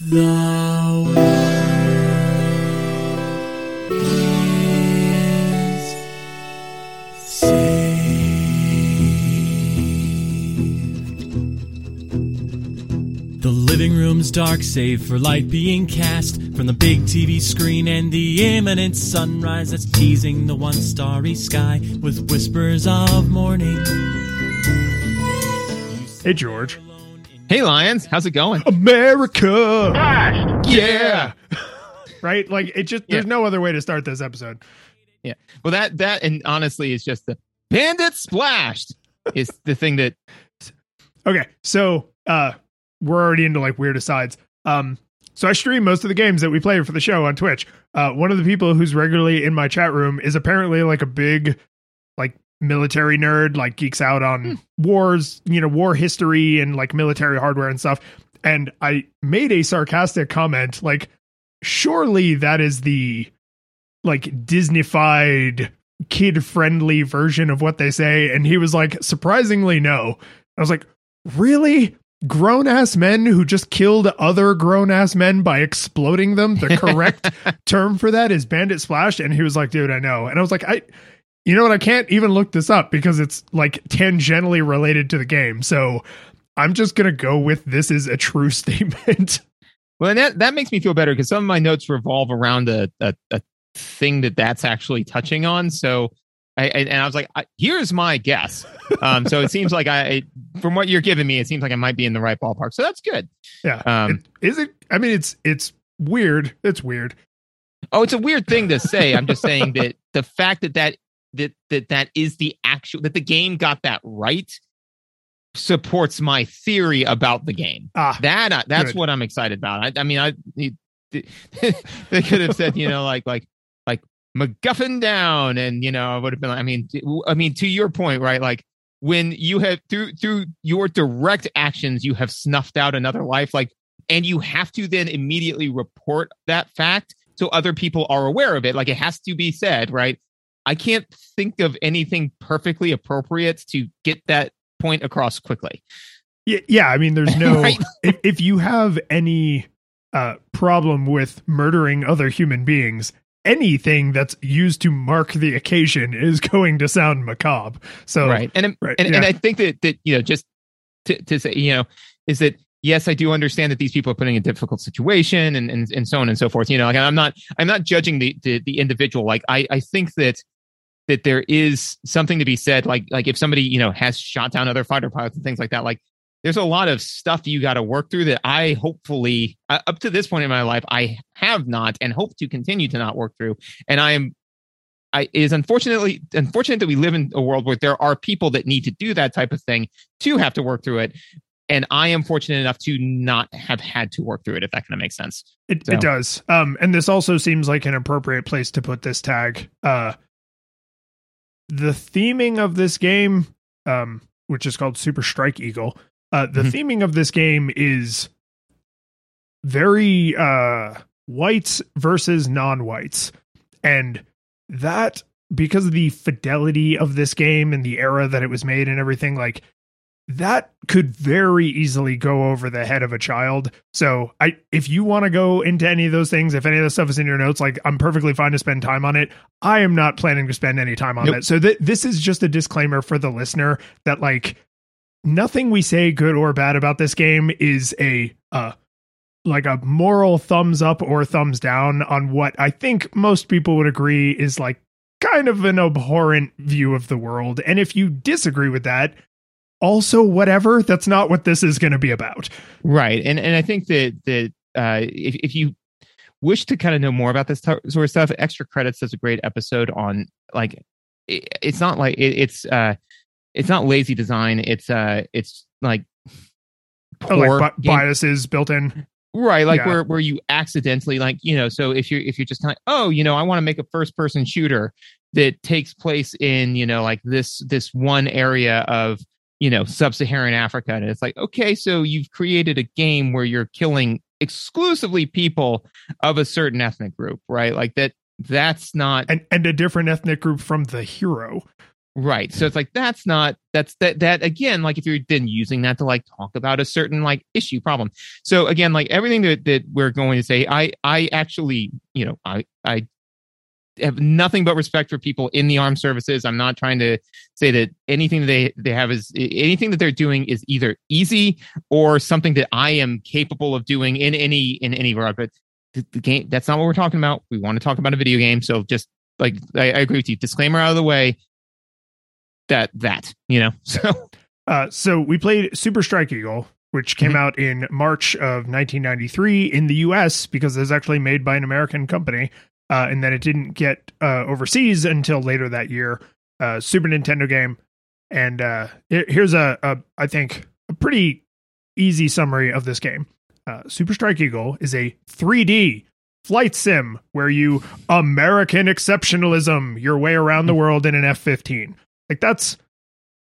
The world is. The living room's dark, save for light being cast from the big TV screen and the imminent sunrise that's teasing the one starry sky with whispers of morning. Hey, George. Hey, Lions, how's it going? America. Yeah. Right? Like, it just, there's Yeah. no other way to start this episode. Yeah. Well, that that and honestly is just the bandit splashed is the thing that Okay. So, uh, we're already into like weird asides. Um, so I stream most of the games that we play for the show on Twitch. Uh, one of the people who's regularly in my chat room is apparently like a big, like military nerd, like geeks out on hmm. wars, you know, war history and like military hardware and stuff. And I made a sarcastic comment, like, surely that is the like Disneyfied kid friendly version of what they say. And he was like, surprisingly, no. I was like, really? Grown ass men who just killed other grown ass men by exploding them. The correct term for that is bandit splash. And he was like, dude, I know. And I was like, I, you know what? I can't even look this up because it's like tangentially related to the game. So I'm just going to go with this is a true statement. well, and that that makes me feel better because some of my notes revolve around a a, a thing that that's actually touching on. So. I, and I was like, I, here's my guess. Um, so it seems like I, from what you're giving me, it seems like I might be in the right ballpark. So that's good. yeah. Um, It- is it? I mean, it's, it's weird. It's weird. Oh, it's a weird thing to say. I'm just saying that the fact that that that that that is the actual that the game got that right supports my theory about the game. Ah, That uh, that's Good. what I'm excited about. I, I mean, I they could have said, you know, like like like MacGuffin down, and you know, I would have been. like, I mean, I mean, to your point, right? Like when you have through through your direct actions, you have snuffed out another life, like, and you have to then immediately report that fact so other people are aware of it. Like it has to be said, right? I can't think of anything perfectly appropriate to get that point across quickly. Yeah, yeah. I mean, there's no Right. if, if you have any uh, problem with murdering other human beings, anything that's used to mark the occasion is going to sound macabre. So, right and right, and, yeah. and i think that that you know just to, to say you know is that yes i do understand that these people are putting in a difficult situation and, and and so on and so forth you know like i'm not i'm not judging the the, the individual like i i think that that there is something to be said like like if somebody you know has shot down other fighter pilots and things like that like there's a lot of stuff you got to work through that i hopefully uh, up to this point in my life i have not and hope to continue to not work through and i am I, it is unfortunately unfortunate that we live in a world where there are people that need to do that type of thing to have to work through it. And I am fortunate enough to not have had to work through it, if that kind of makes sense. it, So- it does. Um, and this also seems like an appropriate place to put this tag. Uh, the theming of this game, um, which is called Super Strike Eagle, uh, the Mhm. theming of this game is very uh, whites versus non-whites, and that because of the fidelity of this game and the era that it was made and everything, like that could very easily go over the head of a child. So I if you want to go into any of those things, if any of the stuff is in your notes, like I'm perfectly fine to spend time on it. I am not planning to spend any time on Nope. it. So th- this is just a disclaimer for the listener that like nothing we say good or bad about this game is a uh like a moral thumbs up or thumbs down on what I think most people would agree is like kind of an abhorrent view of the world. And if you disagree with that, also whatever, that's not what this is going to be about. Right. And and I think that that uh, if if you wish to kind of know more about this t- sort of stuff, Extra Credits does a great episode on like it, it's not like it, it's uh it's not lazy design. It's uh it's like Oh, like poor bi- biases built in. right like Yeah. where where you accidentally like you know so if you're if you're just kind of oh you know i want to make a first person shooter that takes place in you know like this this one area of you know sub-saharan africa and it's like okay so you've created a game where you're killing exclusively people of a certain ethnic group right like that that's not And and a different ethnic group from the hero. Right. So it's like that's not that's that that again, like if you're then using that to like talk about a certain like issue problem. So again, like everything that, that we're going to say, I I actually, you know, I I have nothing but respect for people in the armed services. I'm not trying to say that anything that they they have is anything that they're doing is either easy or something that I am capable of doing in any in any regard. But the, the game that's not what we're talking about. We want to talk about a video game. So just like I, I agree with you. Disclaimer out of the way that that you know so uh, so we played super strike eagle which came mm-hmm. out in march of 1993 in the us because it was actually made by an american company uh, and then it didn't get uh, overseas until later that year uh, super nintendo game and uh, here's a, a i think a pretty easy summary of this game uh, super strike eagle is a 3d flight sim where you american exceptionalism your way around the mm-hmm. world in an f-15 like that's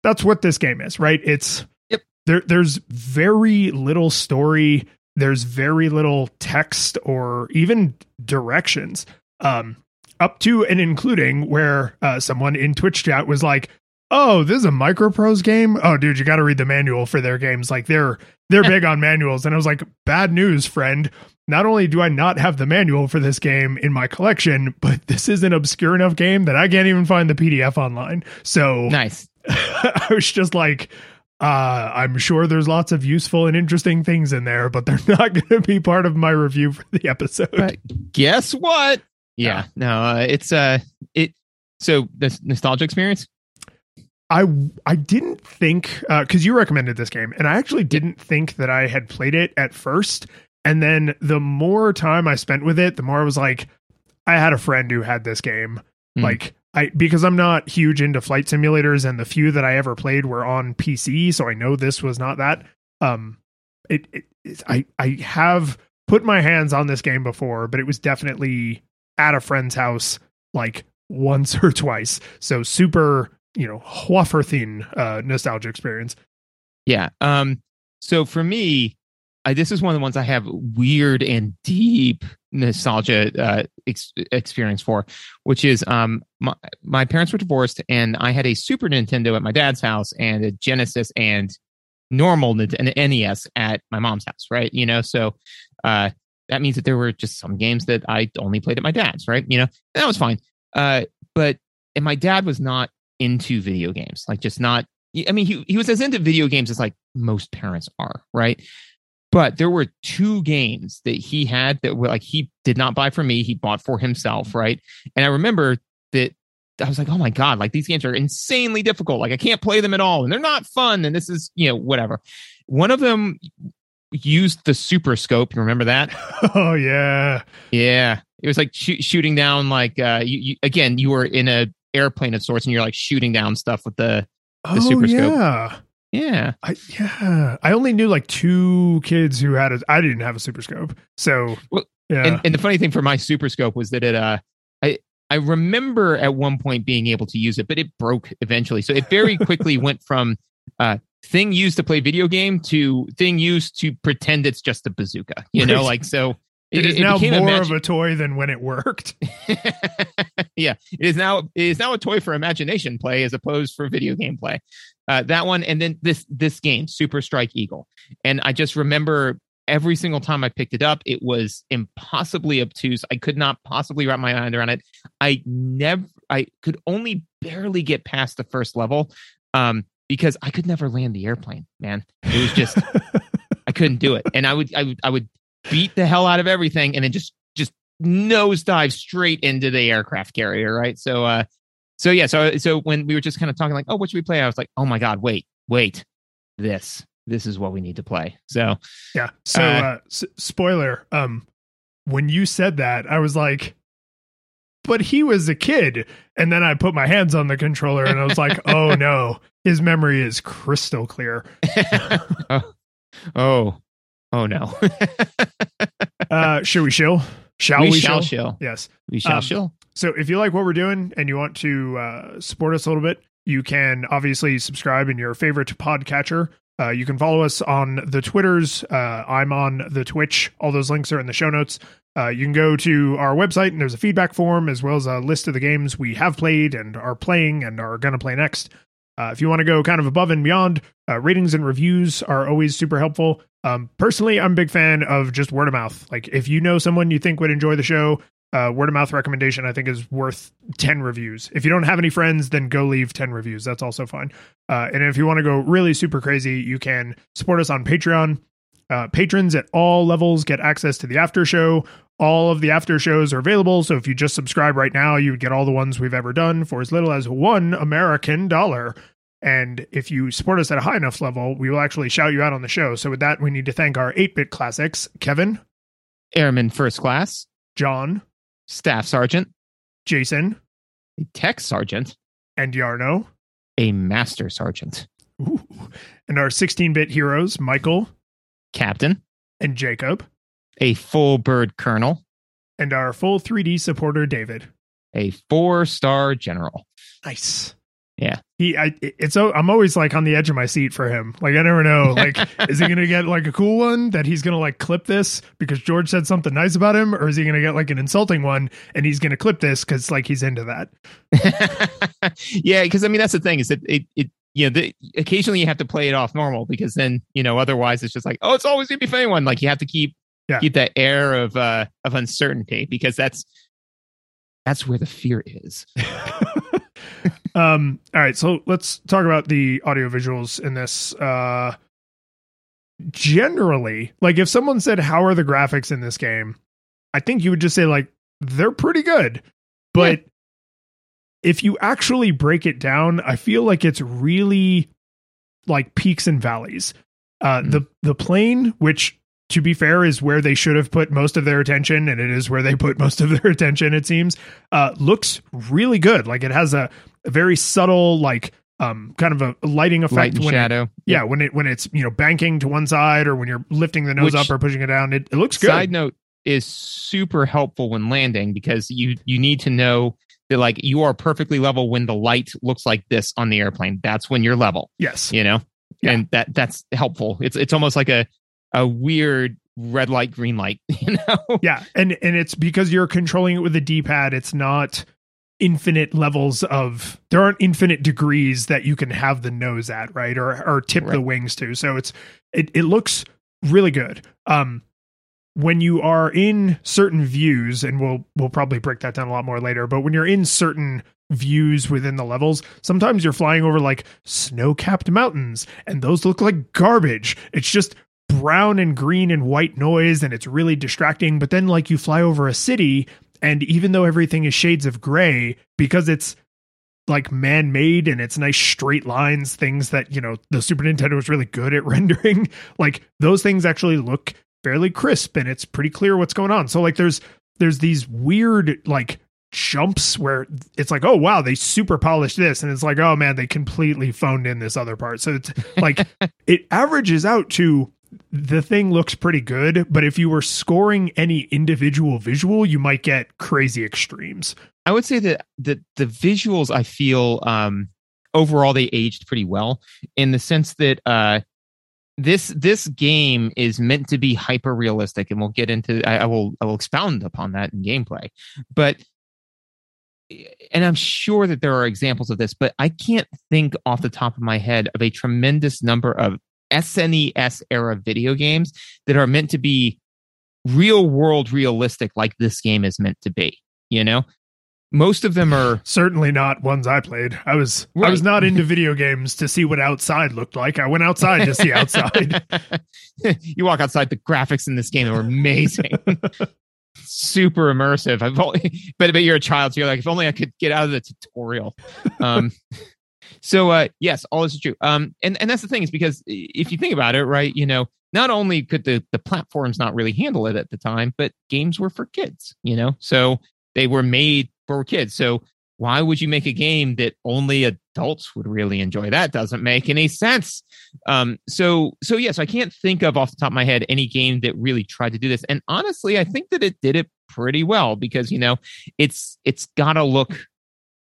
that's what this game is, right? It's yep. there there's very little story, there's very little text or even directions. Um up to and including where uh, someone in Twitch chat was like, "Oh, this is a Microprose game. Oh, dude, you got to read the manual for their games. Like they're they're big on manuals." And I was like, "Bad news, friend not only do I not have the manual for this game in my collection, but this is an obscure enough game that I can't even find the PDF online. So nice. I was just like, uh, I'm sure there's lots of useful and interesting things in there, but they're not going to be part of my review for the episode. But guess what? Yeah, no, uh, it's uh, it. So this nostalgia experience. I I didn't think because uh, you recommended this game, and I actually didn't think that I had played it at first. And then the more time I spent with it, the more I was like, I had a friend who had this game. Mm. Like I because I'm not huge into flight simulators and the few that I ever played were on PC, so I know this was not that. Um it, it, it I I have put my hands on this game before, but it was definitely at a friend's house like once or twice. So super, you know, Hwafferthin uh nostalgia experience. Yeah. Um so for me, I, this is one of the ones I have weird and deep nostalgia uh, ex- experience for, which is um, my, my parents were divorced and I had a Super Nintendo at my dad's house and a Genesis and normal an NES at my mom's house, right? You know, so uh, that means that there were just some games that I only played at my dad's, right? You know, that was fine. Uh, but and my dad was not into video games, like just not. I mean, he he was as into video games as like most parents are, right? But there were two games that he had that were like he did not buy for me, he bought for himself, right? And I remember that I was like, oh my God, like these games are insanely difficult. Like I can't play them at all. And they're not fun. And this is, you know, whatever. One of them used the super scope. You remember that? Oh yeah. Yeah. It was like sh- shooting down like uh you, you, again, you were in a airplane of sorts and you're like shooting down stuff with the the oh, super scope. Yeah. Yeah. I, yeah. I only knew like two kids who had a, I didn't have a super scope. So, well, yeah. And, and the funny thing for my super scope was that it, uh, I, I remember at one point being able to use it, but it broke eventually. So it very quickly went from, uh, thing used to play video game to thing used to pretend it's just a bazooka, you know, like, so it, it is it now more imagi- of a toy than when it worked. yeah, it is now it is now a toy for imagination play as opposed for video game play. Uh, that one, and then this this game, Super Strike Eagle, and I just remember every single time I picked it up, it was impossibly obtuse. I could not possibly wrap my mind around it. I never, I could only barely get past the first level um, because I could never land the airplane. Man, it was just I couldn't do it, and I would I would I would beat the hell out of everything and then just just nosedive straight into the aircraft carrier, right? So uh so yeah, so so when we were just kind of talking like, oh, what should we play? I was like, oh my god, wait, wait, this this is what we need to play. So yeah. So uh, uh s- spoiler, um, when you said that, I was like, but he was a kid, and then I put my hands on the controller and I was like, oh no, his memory is crystal clear. oh, oh, Oh no. uh, should we shill? Shall we, we shall? Yes, we shall um, shill. So if you like what we're doing and you want to uh, support us a little bit, You can obviously subscribe in your favorite podcatcher. Uh, you can follow us on the Twitters. Uh, I'm on the Twitch. All those links are in the show notes. Uh, you can go to our website and there's a feedback form as well as a list of the games we have played and are playing and are going to play next. Uh, if you want to go kind of above and beyond, uh, ratings and reviews are always super helpful. Um, personally, I'm a big fan of just word of mouth. Like if you know someone you think would enjoy the show, uh, word of mouth recommendation I think is worth 10 reviews. If you don't have any friends, then go leave 10 reviews. That's also fine. Uh, and if you want to go really super crazy, you can support us on Patreon. Uh, patrons at all levels get access to the after show. All of the after shows are available. So if you just subscribe right now, you would get all the ones we've ever done for as little as one American dollar. And if you support us at a high enough level, we will actually shout you out on the show. So with that, we need to thank our 8 bit classics Kevin, Airman First Class, John, Staff Sergeant, Jason, a Tech Sergeant, and Yarno. a Master Sergeant, Ooh. And our 16 bit heroes, Michael Captain, and Jacob. a Full Bird Colonel, And our full 3D supporter, David. a Four Star General. Nice. Yeah. He, I, it's, I'm always like on the edge of my seat for him. Like, I never know. Like, is he going to get like a cool one that he's going to like clip this because George said something nice about him? Or is he going to get like an insulting one and he's going to clip this because like he's into that? yeah, because I mean that's the thing is that it it you know the, occasionally you have to play it off normal because then you know otherwise it's just like oh it's always gonna be funny one like you have to keep Yeah. keep that air of uh of uncertainty because that's that's where the fear is. um, all right. So let's talk about the audio visuals in this. Uh, generally, like if someone said, How are the graphics in this game? I think you would just say, like, they're pretty good. But if you actually break it down, I feel like it's really like peaks and valleys. Uh, Mm. The the plane, which to be fair, is where they should have put most of their attention, and it is where they put most of their attention. It seems uh, looks really good. Like it has a, a very subtle, like um, kind of a lighting effect Light when it, shadow. yeah, when it when it's you know banking to one side or when you're lifting the nose Which- up or pushing it down. It, it looks good. Side note is super helpful when landing because you you need to know that like you are perfectly level when the light looks like this on the airplane. That's when you're level. yes, you know Yeah. and that that's helpful it's it's almost like a a weird red light green light you know? Yeah, and and it's because you're controlling it with a D-pad. It's not infinite levels of there aren't infinite degrees that you can have the nose at right or or tip the wings to so it's it, it looks really good. Um when you are in certain views and we'll we'll probably break that down a lot more later but when you're in certain views within the levels sometimes you're flying over like snow-capped mountains and those look like garbage. It's just brown and green and white noise and it's really distracting. But then like you fly over a city and even though everything is shades of gray because it's like man-made and it's nice straight lines things that you know the super nintendo is really good at rendering like those things actually look fairly crisp and it's pretty clear what's going on. So like there's there's these weird like jumps where it's like oh wow they super polished this. And it's like oh man they completely phoned in this other part. So it's like it averages out to the thing looks pretty good but if you were scoring any individual visual you might get crazy extremes. I would say that the the visuals i feel um overall they aged pretty well in the sense that uh this this game is meant to be hyper realistic and we'll get into I, I will i will expound upon that in gameplay. But and i'm sure that there are examples of this but i can't think off the top of my head of a tremendous number of snes era video games that are meant to be real world realistic like this game is meant to be you know? Most of them are certainly not ones i played. I was i was not into video games to see what outside looked like. I went outside to see outside. You walk outside the graphics in this game are amazing. Super immersive. I've only but but you're a child so you're like if only i could get out of the tutorial. Um so uh yes all this is true. Um and and that's the thing is because if you think about it right you know not only could the the platforms not really handle it at the time but games were for kids you know? So they were made for kids. So why would you make a game that only adults would really enjoy? That doesn't make any sense. Um so so yes i can't think of off the top of my head any game that really tried to do this. And honestly i think that it did it pretty well because you know it's it's gotta look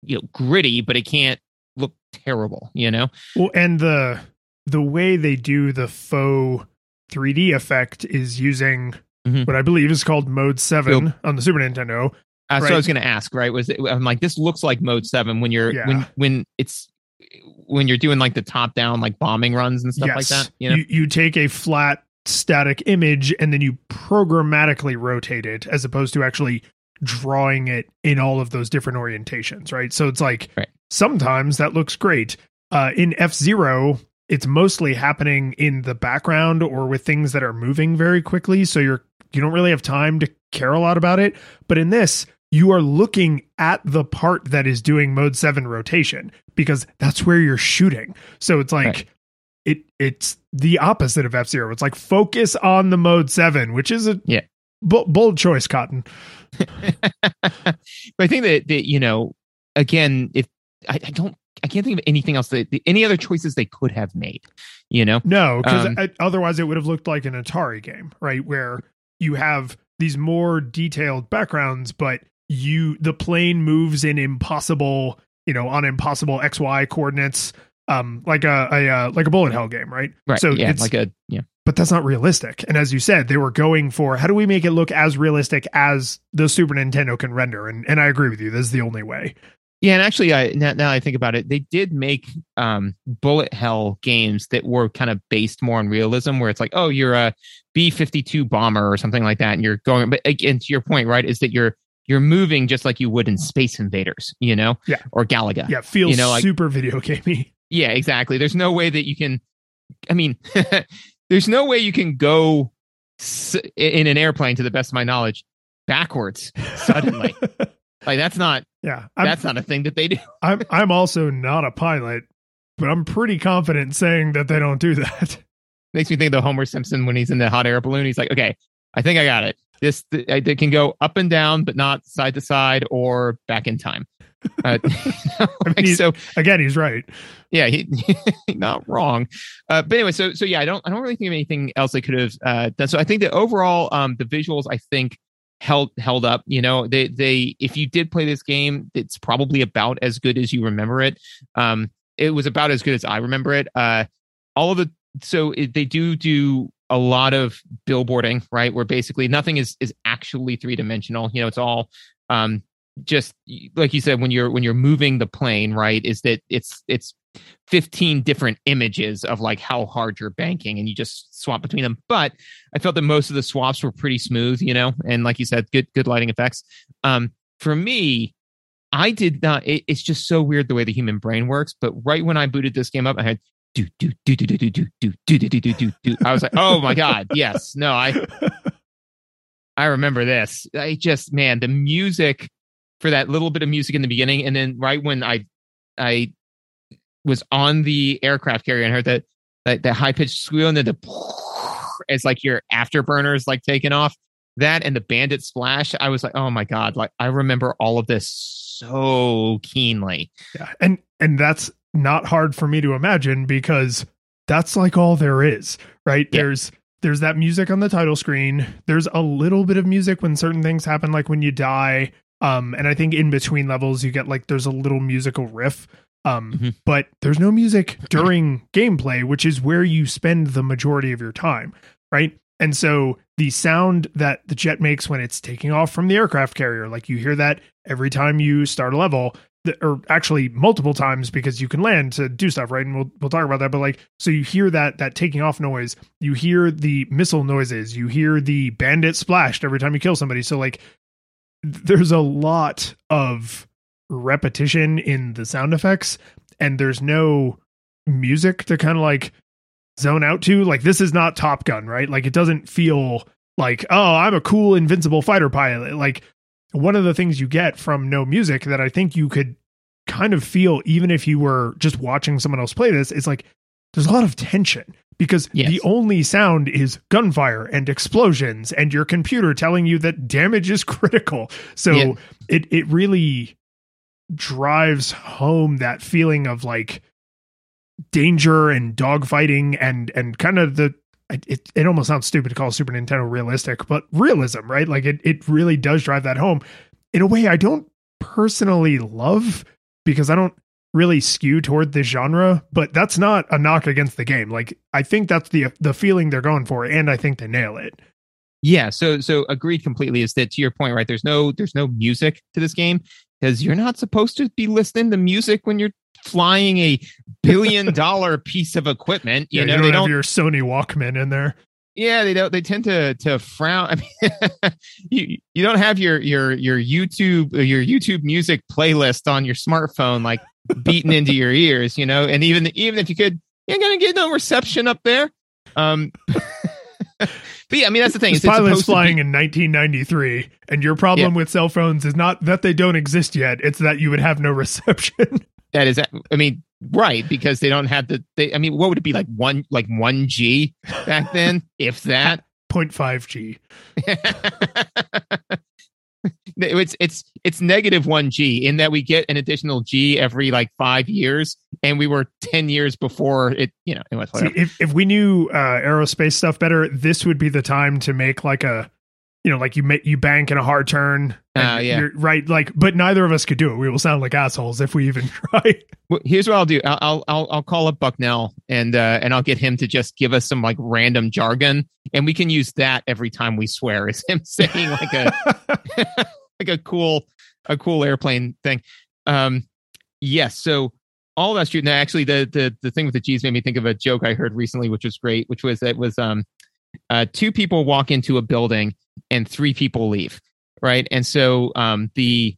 you know gritty but it can't look terrible. You know. Well, and the the way they do the faux 3D effect is using Mhm. what I believe is called Mode Seven on the Super Nintendo. Uh, So I was going to ask, right? Was it, I'm like, this looks like Mode Seven when you're Yeah. when when it's when you're doing like the top down like bombing runs and stuff like that. You know, you, you take a flat static image and then you programmatically rotate it as opposed to actually drawing it in all of those different orientations, right? So it's like Right. Sometimes that looks great. Uh, in F Zero, it's mostly happening in the background or with things that are moving very quickly. So you're you don't really have time to care a lot about it. But in this, you are looking at the part that is doing mode seven rotation because that's where you're shooting. So it's like Right. it it's the opposite of F Zero. It's like focus on the mode seven, which is a Yeah. bo- bold choice, Cotton. but I think that, that you know, again, if I, I don't, I can't think of anything else that any other choices they could have made. You know, No, because Um, otherwise it would have looked like an Atari game, right? Where you have these more detailed backgrounds, but you the plane moves in impossible, you know, on impossible X Y coordinates, um, like a, a uh, like a bullet hell game, right? right? So yeah, it's like a yeah. but that's not realistic. And as you said, they were going for how do we make it look as realistic as the Super Nintendo can render? And and I agree with you. This is the only way. Yeah, and actually, I now, now I think about it, they did make um, bullet hell games that were kind of based more on realism, where it's like, oh, you're a B fifty two bomber or something like that, and you're going. But again, to your point, right, is that you're you're moving just like you would in Space Invaders, you know, Yeah. or Galaga. Yeah, feels You know, like- super video gamey. Yeah, exactly. There's no way that you can. I mean, there's no way you can go s- in an airplane, to the best of my knowledge, backwards suddenly. like that's not yeah, I'm, that's not a thing that they do. I'm I'm also not a pilot, but I'm pretty confident saying that they don't do that. makes me think of the Homer Simpson when he's in the hot air balloon. He's like, okay, I think I got it. This th- it can go up and down, but not side to side or back in time. Uh, like, he's- so Again, he's right. yeah, he not wrong. Uh, but anyway, so so yeah, I don't I don't really think of anything else they could have uh, done. So I think that overall, um, the visuals I think held held up. You know, they they if you did play this game, it's probably about as good as you remember it. Um, it was about as good as I remember it. Uh, all of the so it, they do do a lot of billboarding, right? Where basically nothing is is actually three dimensional. You know, it's all um just like you said when you're when you're moving the plane, right? Is that it's it's 15 different images of like how hard you're banking and you just swap between them but i felt that most of the swaps were pretty smooth you know and like you said good good lighting effects um for me i did not it, it's just so weird the way the human brain works but right when i booted this game up i had do do do do do do do do do do do do do do i was like oh my god yes no i i remember this i just man the music for that little bit of music in the beginning and then right when i i was on the aircraft carrier and heard that that, that high pitched squeal and then the as like your afterburners like taking off. That and the bandit splash, I was like, oh my god! Like I remember all of this so keenly. Yeah, and and that's not hard for me to imagine because that's like all there is, right? Yeah. There's there's that music on the title screen. There's a little bit of music when certain things happen, like when you die. Um, and I think in between levels you get like there's a little musical riff. Um, Mhm. but there's no music during gameplay, which is where you spend the majority of your time, right? And so the sound that the jet makes when it's taking off from the aircraft carrier, like you hear that every time you start a level, or actually multiple times because you can land to do stuff, right? And we'll we'll talk about that. But like, so you hear that that taking off noise, you hear the missile noises, you hear the bandit splashed every time you kill somebody. So like, there's a lot of repetition in the sound effects, and there's no music to kind of like zone out to. Like, this is not Top Gun, right? Like, it doesn't feel like, oh, I'm a cool invincible fighter pilot. Like, one of the things you get from no music that I think you could kind of feel even if you were just watching someone else play this is like there's a lot of tension because Yes. the only sound is gunfire and explosions and your computer telling you that damage is critical. So Yeah. it it really drives home that feeling of like danger and dogfighting and and kind of the it, it almost sounds stupid to call Super Nintendo realistic, but realism, right? Like it it really does drive that home in a way I don't personally love because I don't really skew toward this genre, but that's not a knock against the game. Like I think that's the the feeling they're going for, and I think they nail it. Yeah, so so agreed completely. Is that to your point, right? There's no there's no music to this game because you're not supposed to be listening to music when you're flying a billion dollar piece of equipment. You Yeah, know, you don't have don't. your Sony Walkman in there. Yeah, they don't. They tend to to frown. I mean, you you don't have your your your YouTube your YouTube music playlist on your smartphone like beaten into your ears. You know, and even even if you could, you're gonna get no reception up there. Um, but yeah, I mean that's the thing. This is it's pilot's to be- flying in 1993, and your problem with cell phones is not that they don't exist yet; it's that you would have no reception. That is, I mean, right because they don't have the. They, I mean, what would it be like one like one G back then, if that? 0.5 G. it's it's it's negative one G in that we get an additional G every like five years, and we were ten years before it. You know, it See, if if we knew uh, aerospace stuff better, this would be the time to make like a, you know, like you make you bank in a hard turn. and Ah, yeah. you're- right. Like, but neither of us could do it. We will sound like assholes if we even try. Well, here's what I'll do. I'll I'll I'll, I'll call up Bucknell and uh, and I'll get him to just give us some like random jargon, and we can use that every time we swear. Is him saying like a like a cool a cool airplane thing. Um, yes. So all that's true. Now, actually, the the the thing with the G's made me think of a joke I heard recently, which was great. Which was it was um, uh, two people walk into a building and three people leave, right? And so um, the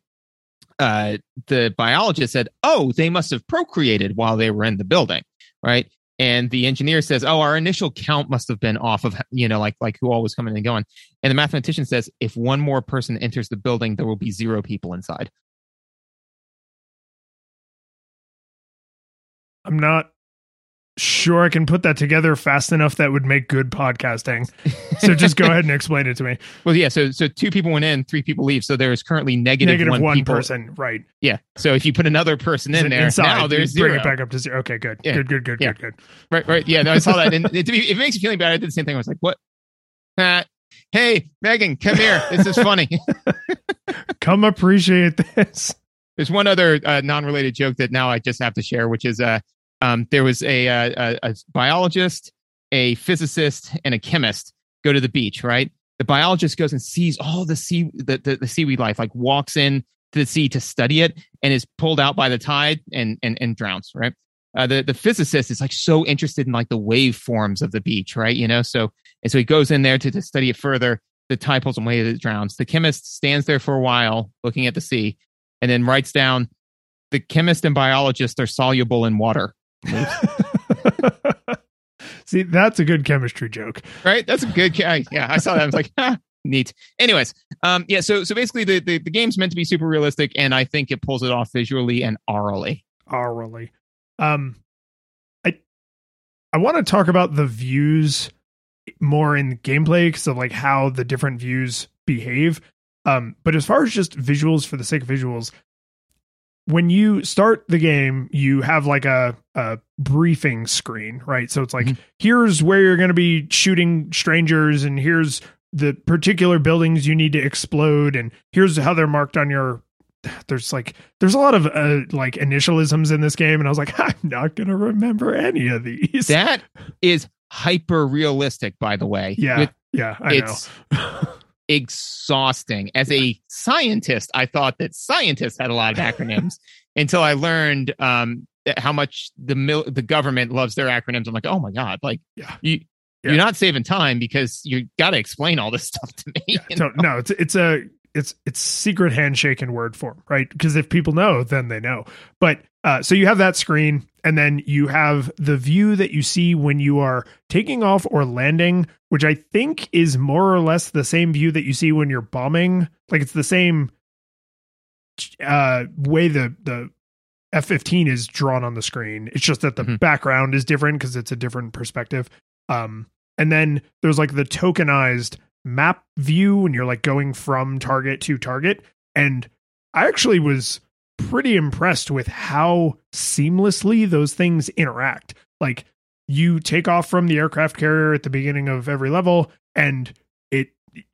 uh, the biologist said, "Oh, they must have procreated while they were in the building, right?" And the engineer says, "Oh, our initial count must have been off of you know like like who all was coming and going." And the mathematician says, "If one more person enters the building, there will be zero people inside." I'm not sure I can put that together fast enough that would make good podcasting. So just go ahead and explain it to me. Well, yeah. So so two people went in, three people leave. So there is currently negative, Negative one, one, people. person, right? Yeah. So if you put another person in there, Inside, now there's you bring it back up to zero. Okay, good, Yeah. good, good, good, Yeah. good, good. Right, right. Yeah, no, I saw that, and it, it makes me feeling bad. I did the same thing. I was like, "What? Uh, hey, Megan, come here. This is funny." Come appreciate this. There's one other uh, non-related joke that now I just have to share, which is uh, um, there was a, uh, a a biologist, a physicist, and a chemist go to the beach. Right, the biologist goes and sees all the sea the, the, the seaweed life, like walks in to the sea to study it, and is pulled out by the tide and and and drowns. Right. Uh, the the physicist is like so interested in like the waveforms of the beach, right? You know, so and so he goes in there to, to study it further. The tide pulls him away, it drowns. The chemist stands there for a while looking at the sea, and then writes down the chemist and biologist are soluble in water. See, that's a good chemistry joke. Right? That's a good. Yeah, I saw that. I was like, ah, neat. Anyways, um, yeah. So so basically, the, the the game's meant to be super realistic, and I think it pulls it off visually and aurally. Hourly. Um, I I want to talk about the views more in gameplay because of like how the different views behave. Um, but as far as just visuals for the sake of visuals, when you start the game, you have like a, a briefing screen, right? So it's like, Mhm. here's where you're going to be shooting strangers, and here's the particular buildings you need to explode, and here's how they're marked on your. There's like there's a lot of uh, like initialisms in this game, and I was like, I'm not gonna remember any of these. That is hyper realistic, by the way. yeah, With- yeah, I know. exhausting. As a scientist, I thought that scientists had a lot of acronyms until I learned um, how much the mil- the government loves their acronyms. I'm like, oh my god, like Yeah. you. Yeah. You're not saving time because you got to explain all this stuff to me. Yeah, you know? no, it's it's a it's it's secret handshake in word form, right? Because if people know, then they know. But uh, so you have that screen, and then you have the view that you see when you are taking off or landing, which I think is more or less the same view that you see when you're bombing. Like it's the same uh, way the the F-15 is drawn on the screen. It's just that the Mhm. background is different because it's a different perspective. Um, and then there's like the tokenized map view and you're like going from target to target. And I actually was pretty impressed with how seamlessly those things interact. Like you take off from the aircraft carrier at the beginning of every level and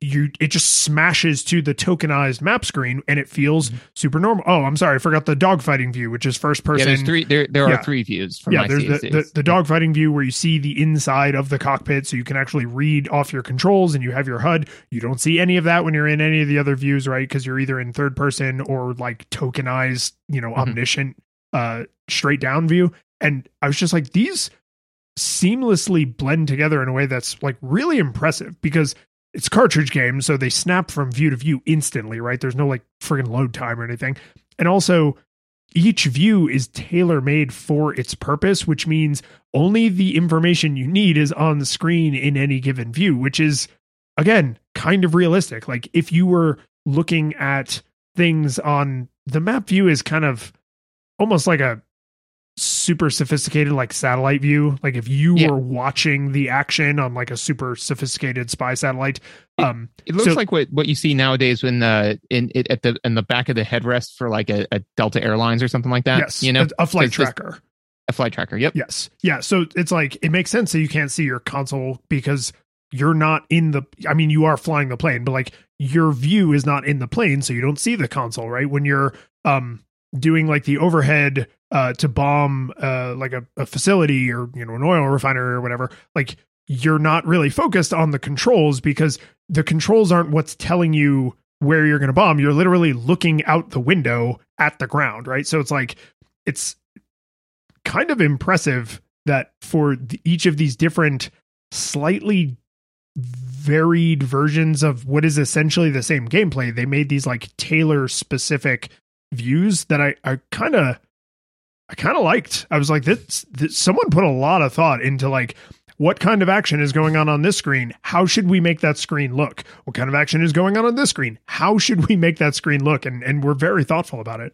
you it just smashes to the tokenized map screen and it feels Mhm. super normal. Oh, I'm sorry, I forgot the dogfighting view, which is first person. Yeah, there's three. There, there Yeah. are three views from yeah, there's the, the, the dogfighting view where you see the inside of the cockpit so you can actually read off your controls and you have your HUD. You don't see any of that when you're in any of the other views, right? Because you're either in third person or like tokenized, you know, Mhm. omniscient uh straight down view. And I was just like, these seamlessly blend together in a way that's like really impressive because it's cartridge games, so they snap from view to view instantly, right? There's no like friggin' load time or anything. And also each view is tailor made for its purpose, which means only the information you need is on the screen in any given view, which is again kind of realistic. Like if you were looking at things on the map view is kind of almost like a super sophisticated like satellite view like if you Yeah. were watching the action on like a super sophisticated spy satellite um It looks So- like what, what you see nowadays when uh in it at the in the back of the headrest for like a, a Delta Airlines or something like that. yes you know, a, a flight tracker a flight tracker. Yep. Yes. Yeah. So it's like it makes sense that you can't see your console because you're not in the I mean you are flying the plane, but like your view is not in the plane, so you don't see the console, right? When you're um doing like the overhead uh to bomb uh like a, a facility or you know an oil refinery or whatever, like you're not really focused on the controls because the controls aren't what's telling you where you're going to bomb. You're literally looking out the window at the ground, right? So it's like it's kind of impressive that for the, each of these different slightly varied versions of what is essentially the same gameplay they made these like tailor specific views that i i kind of i kind of liked. I was like this, this someone put a lot of thought into like what kind of action is going on on this screen? How should we make that screen look? What kind of action is going on on this screen? How should we make that screen look? And and we're very thoughtful about it.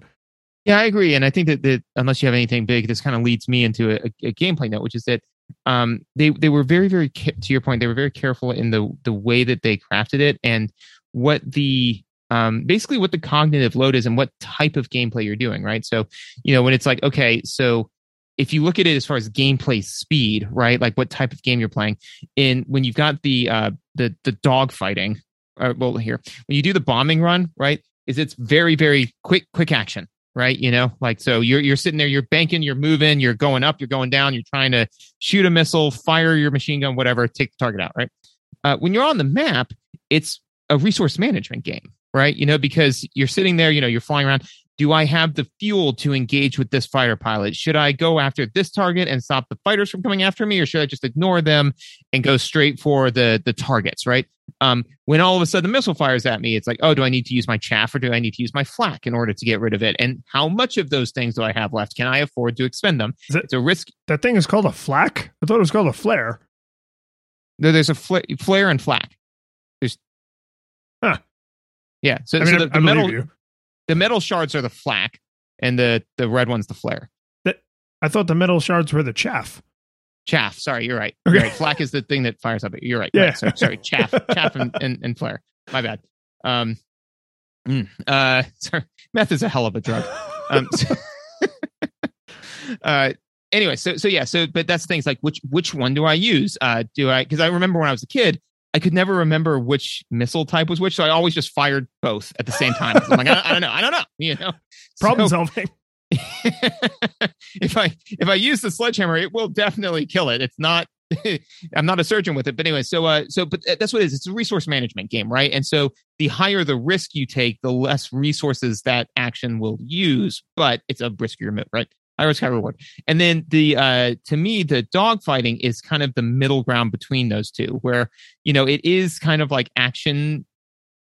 Yeah, I agree, and I think that, that unless you have anything big, this kind of leads me into a, a gameplay note, which is that um, they they were very very to your point, they were very careful in the the way that they crafted it. And what the um, basically what the cognitive load is and what type of gameplay you're doing, right? So you know when it's like okay, so if you look at it as far as gameplay speed, right, like what type of game you're playing, in when you've got the uh, the the dog fighting, uh, well here when you do the bombing run, right, is it's very very quick quick action right? You know, like so you're you're sitting there, you're banking, you're moving, you're going up, you're going down, you're trying to shoot a missile, fire your machine gun, whatever, take the target out, right? Uh, when you're on the map, it's a resource management game, right? You know, because you're sitting there, you know, you're flying around. Do I have the fuel to engage with this fighter pilot? Should I go after this target and stop the fighters from coming after me, or should I just ignore them and go straight for the the targets, right? Um, when all of a sudden the missile fires at me, it's like, oh, do I need to use my chaff or do I need to use my flak in order to get rid of it? And how much of those things do I have left? Can I afford to expend them? Is it- It's a risk. that thing is called a flak i thought it was called a flare There, there's a fl- flare and flak. There's, Huh. Yeah. So, i mean so the, I the metal you the metal shards are the flak, and the the red one's the flare. i thought the metal shards were the chaff Chaff. Sorry, you're right. Okay. You're right. Flak is the thing that fires up. You're right. Yeah. Right. So, sorry. Chaff, chaff, and, and, and flare. My bad. Um, mm, uh, sorry. Meth is a hell of a drug. Um, so- uh, anyway, so so yeah, so but that's the thing. It's like which which one do I use? Uh, do I? Because I remember when I was a kid, I could never remember which missile type was which, so I always just fired both at the same time. I'm like, I, I don't know, I don't know. You know, problem So- solving if I if I use the sledgehammer, it will definitely kill it. It's not. I'm not a surgeon with it, but anyway. So uh, so but that's what it is. It's a resource management game, right? And so the higher the risk you take, the less resources that action will use. But it's a riskier move, right? High risk, high reward. And then the uh, to me, the dogfighting is kind of the middle ground between those two, where you know it is kind of like action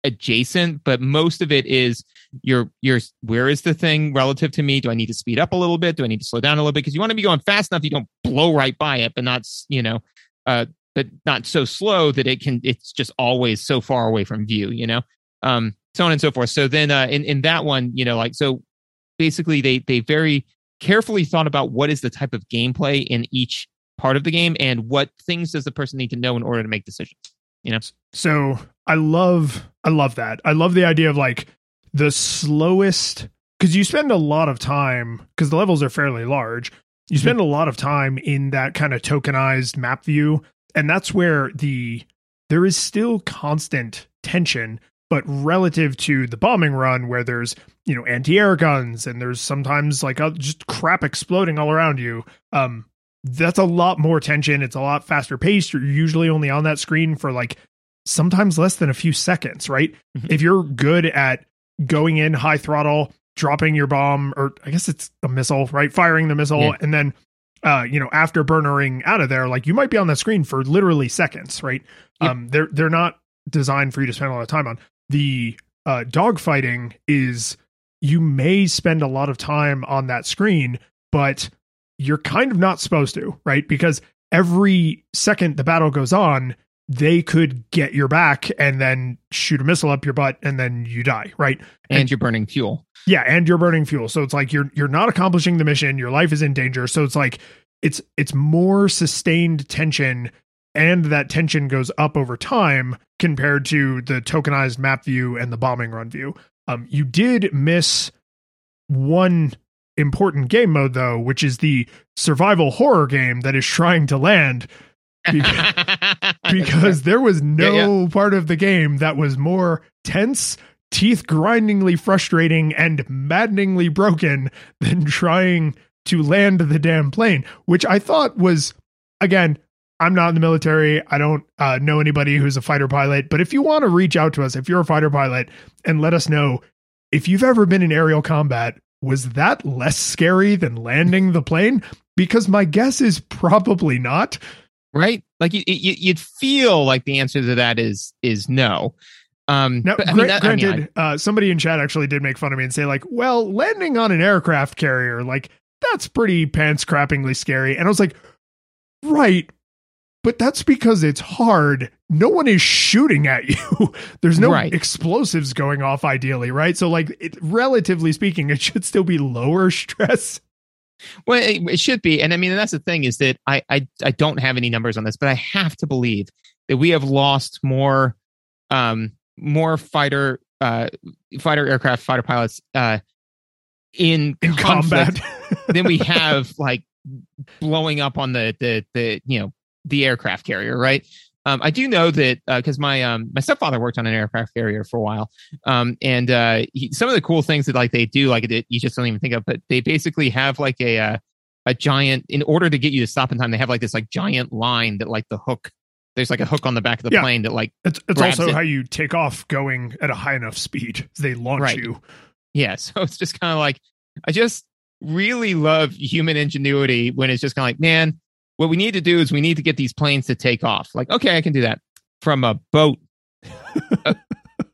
adjacent, but most of it is you're you're where is the thing relative to me? Do I need to speed up a little bit? Do I need to slow down a little bit? Because you want to be going fast enough you don't blow right by it, but not you know, uh, but not so slow that it can it's just always so far away from view, you know, um, so on and so forth. So then uh, in in that one, you know, like so basically they they very carefully thought about what is the type of gameplay in each part of the game and what things does the person need to know in order to make decisions. You know, So I love I love that. I love the idea of like the slowest because you spend a lot of time because the levels are fairly large. You mm-hmm. spend a lot of time in that kind of tokenized map view, and that's where the there is still constant tension. But relative to the bombing run, where there's you know anti-air guns and there's sometimes like uh, just crap exploding all around you, um, that's a lot more tension. It's a lot faster paced. You're usually only on that screen for like sometimes less than a few seconds, right? Mhm. If you're good at going in high throttle, dropping your bomb, or I guess it's a missile, right? Firing the missile, Yeah. and then uh, you know, after burnering out of there, like you might be on that screen for literally seconds, right? Yep. Um, they're they're not designed for you to spend a lot of time on. The uh, dogfighting is you may spend a lot of time on that screen, but you're kind of not supposed to, right? Because every second the battle goes on, they could get your back and then shoot a missile up your butt and then you die, right? and you're burning fuel. Yeah, and you're burning fuel. So it's like you're you're not accomplishing the mission, your life is in danger. So it's like it's it's more sustained tension and that tension goes up over time compared to the tokenized map view and the bombing run view. Um you did miss one important game mode though, which is the survival horror game that is trying to land because there was no part of the game that was more tense, teeth grindingly frustrating, and maddeningly broken than trying to land the damn plane, which I thought was, again, I'm not in the military. I don't uh, know anybody who's a fighter pilot, but if you want to reach out to us, if you're a fighter pilot, and let us know if you've ever been in aerial combat, was that less scary than landing the plane? Because my guess is probably not. right? Like you, you, you'd feel like the answer to that is is no. Um, Now, but, I gra- mean, that- I mean, granted, uh, somebody in chat actually did make fun of me and say, like, well, landing on an aircraft carrier, like, that's pretty pants crappingly scary. And I was like, right, but that's because it's hard. No one is shooting at you. There's no Right. explosives going off, ideally, right? So, like, it, relatively speaking, it should still be lower stress. Well, it, it should be, and I mean, that's the thing is that I, I I don't have any numbers on this, but I have to believe that we have lost more, um, more fighter, uh, fighter aircraft, fighter pilots, uh, in In combat, than we have like blowing up on the the the you know the aircraft carrier, right? Um, I do know that because my um, my stepfather worked on an aircraft carrier for a while, um, and uh, he, some of the cool things that like they do, like it, you just don't even think of, but they basically have like a uh, a giant. In order to get you to stop in time, they have like this like giant line that like the hook. There's like a hook on the back of the Yeah. plane that like it's, it's also it. how you take off going at a high enough speed. They launch Right. you. Yeah, so it's just kind of like I just really love human ingenuity when it's just kind of like, man, what we need to do is we need to get these planes to take off. Like, okay, I can do that from a boat. Uh,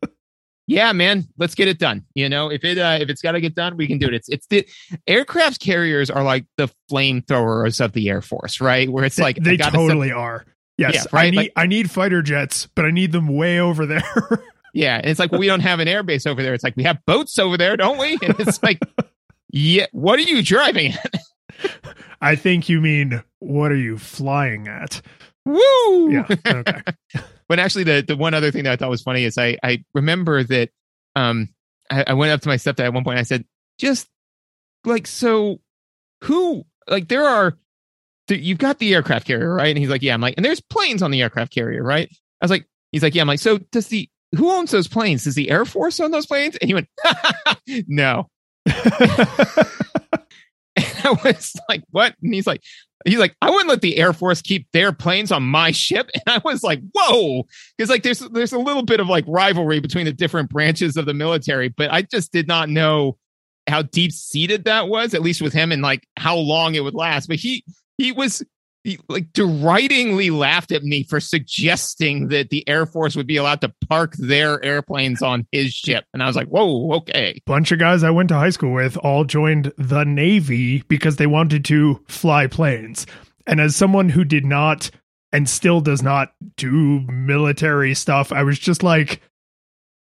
yeah, man, let's get it done. You know, if it uh, if it's got to get done, we can do it. It's it's the aircraft carriers are like the flamethrowers of the Air Force, right? Where it's like they set- totally are. Yes, Yeah, I need Like- I need fighter jets, but I need them way over there. Yeah, and it's like, well, we don't have an airbase over there. It's like we have boats over there, don't we? And it's like, yeah, what are you driving at? I think you mean what are you flying at? Woo! Yeah. Okay. but actually, the the one other thing that I thought was funny is I I remember that um I, I went up to my stepdad at one point. And I said, just like so, who like there are. th- You've got the aircraft carrier, right? And he's like, "Yeah." I'm like, "And there's planes on the aircraft carrier, right?" I was like, "He's like, yeah." I'm like, "So does the who owns those planes? Does the Air Force own those planes?" And he went, "No." I was like, what? And he's like, he's like, I wouldn't let the Air Force keep their planes on my ship. And I was like, whoa. Because like there's there's a little bit of like rivalry between the different branches of the military, but I just did not know how deep seated that was, at least with him, and like how long it would last. But he he was like deridingly laughed at me for suggesting that the Air Force would be allowed to park their airplanes on his ship. And I was like, whoa, okay. Bunch of guys I went to high school with all joined the Navy because they wanted to fly planes. And as someone who did not and still does not do military stuff, I was just like,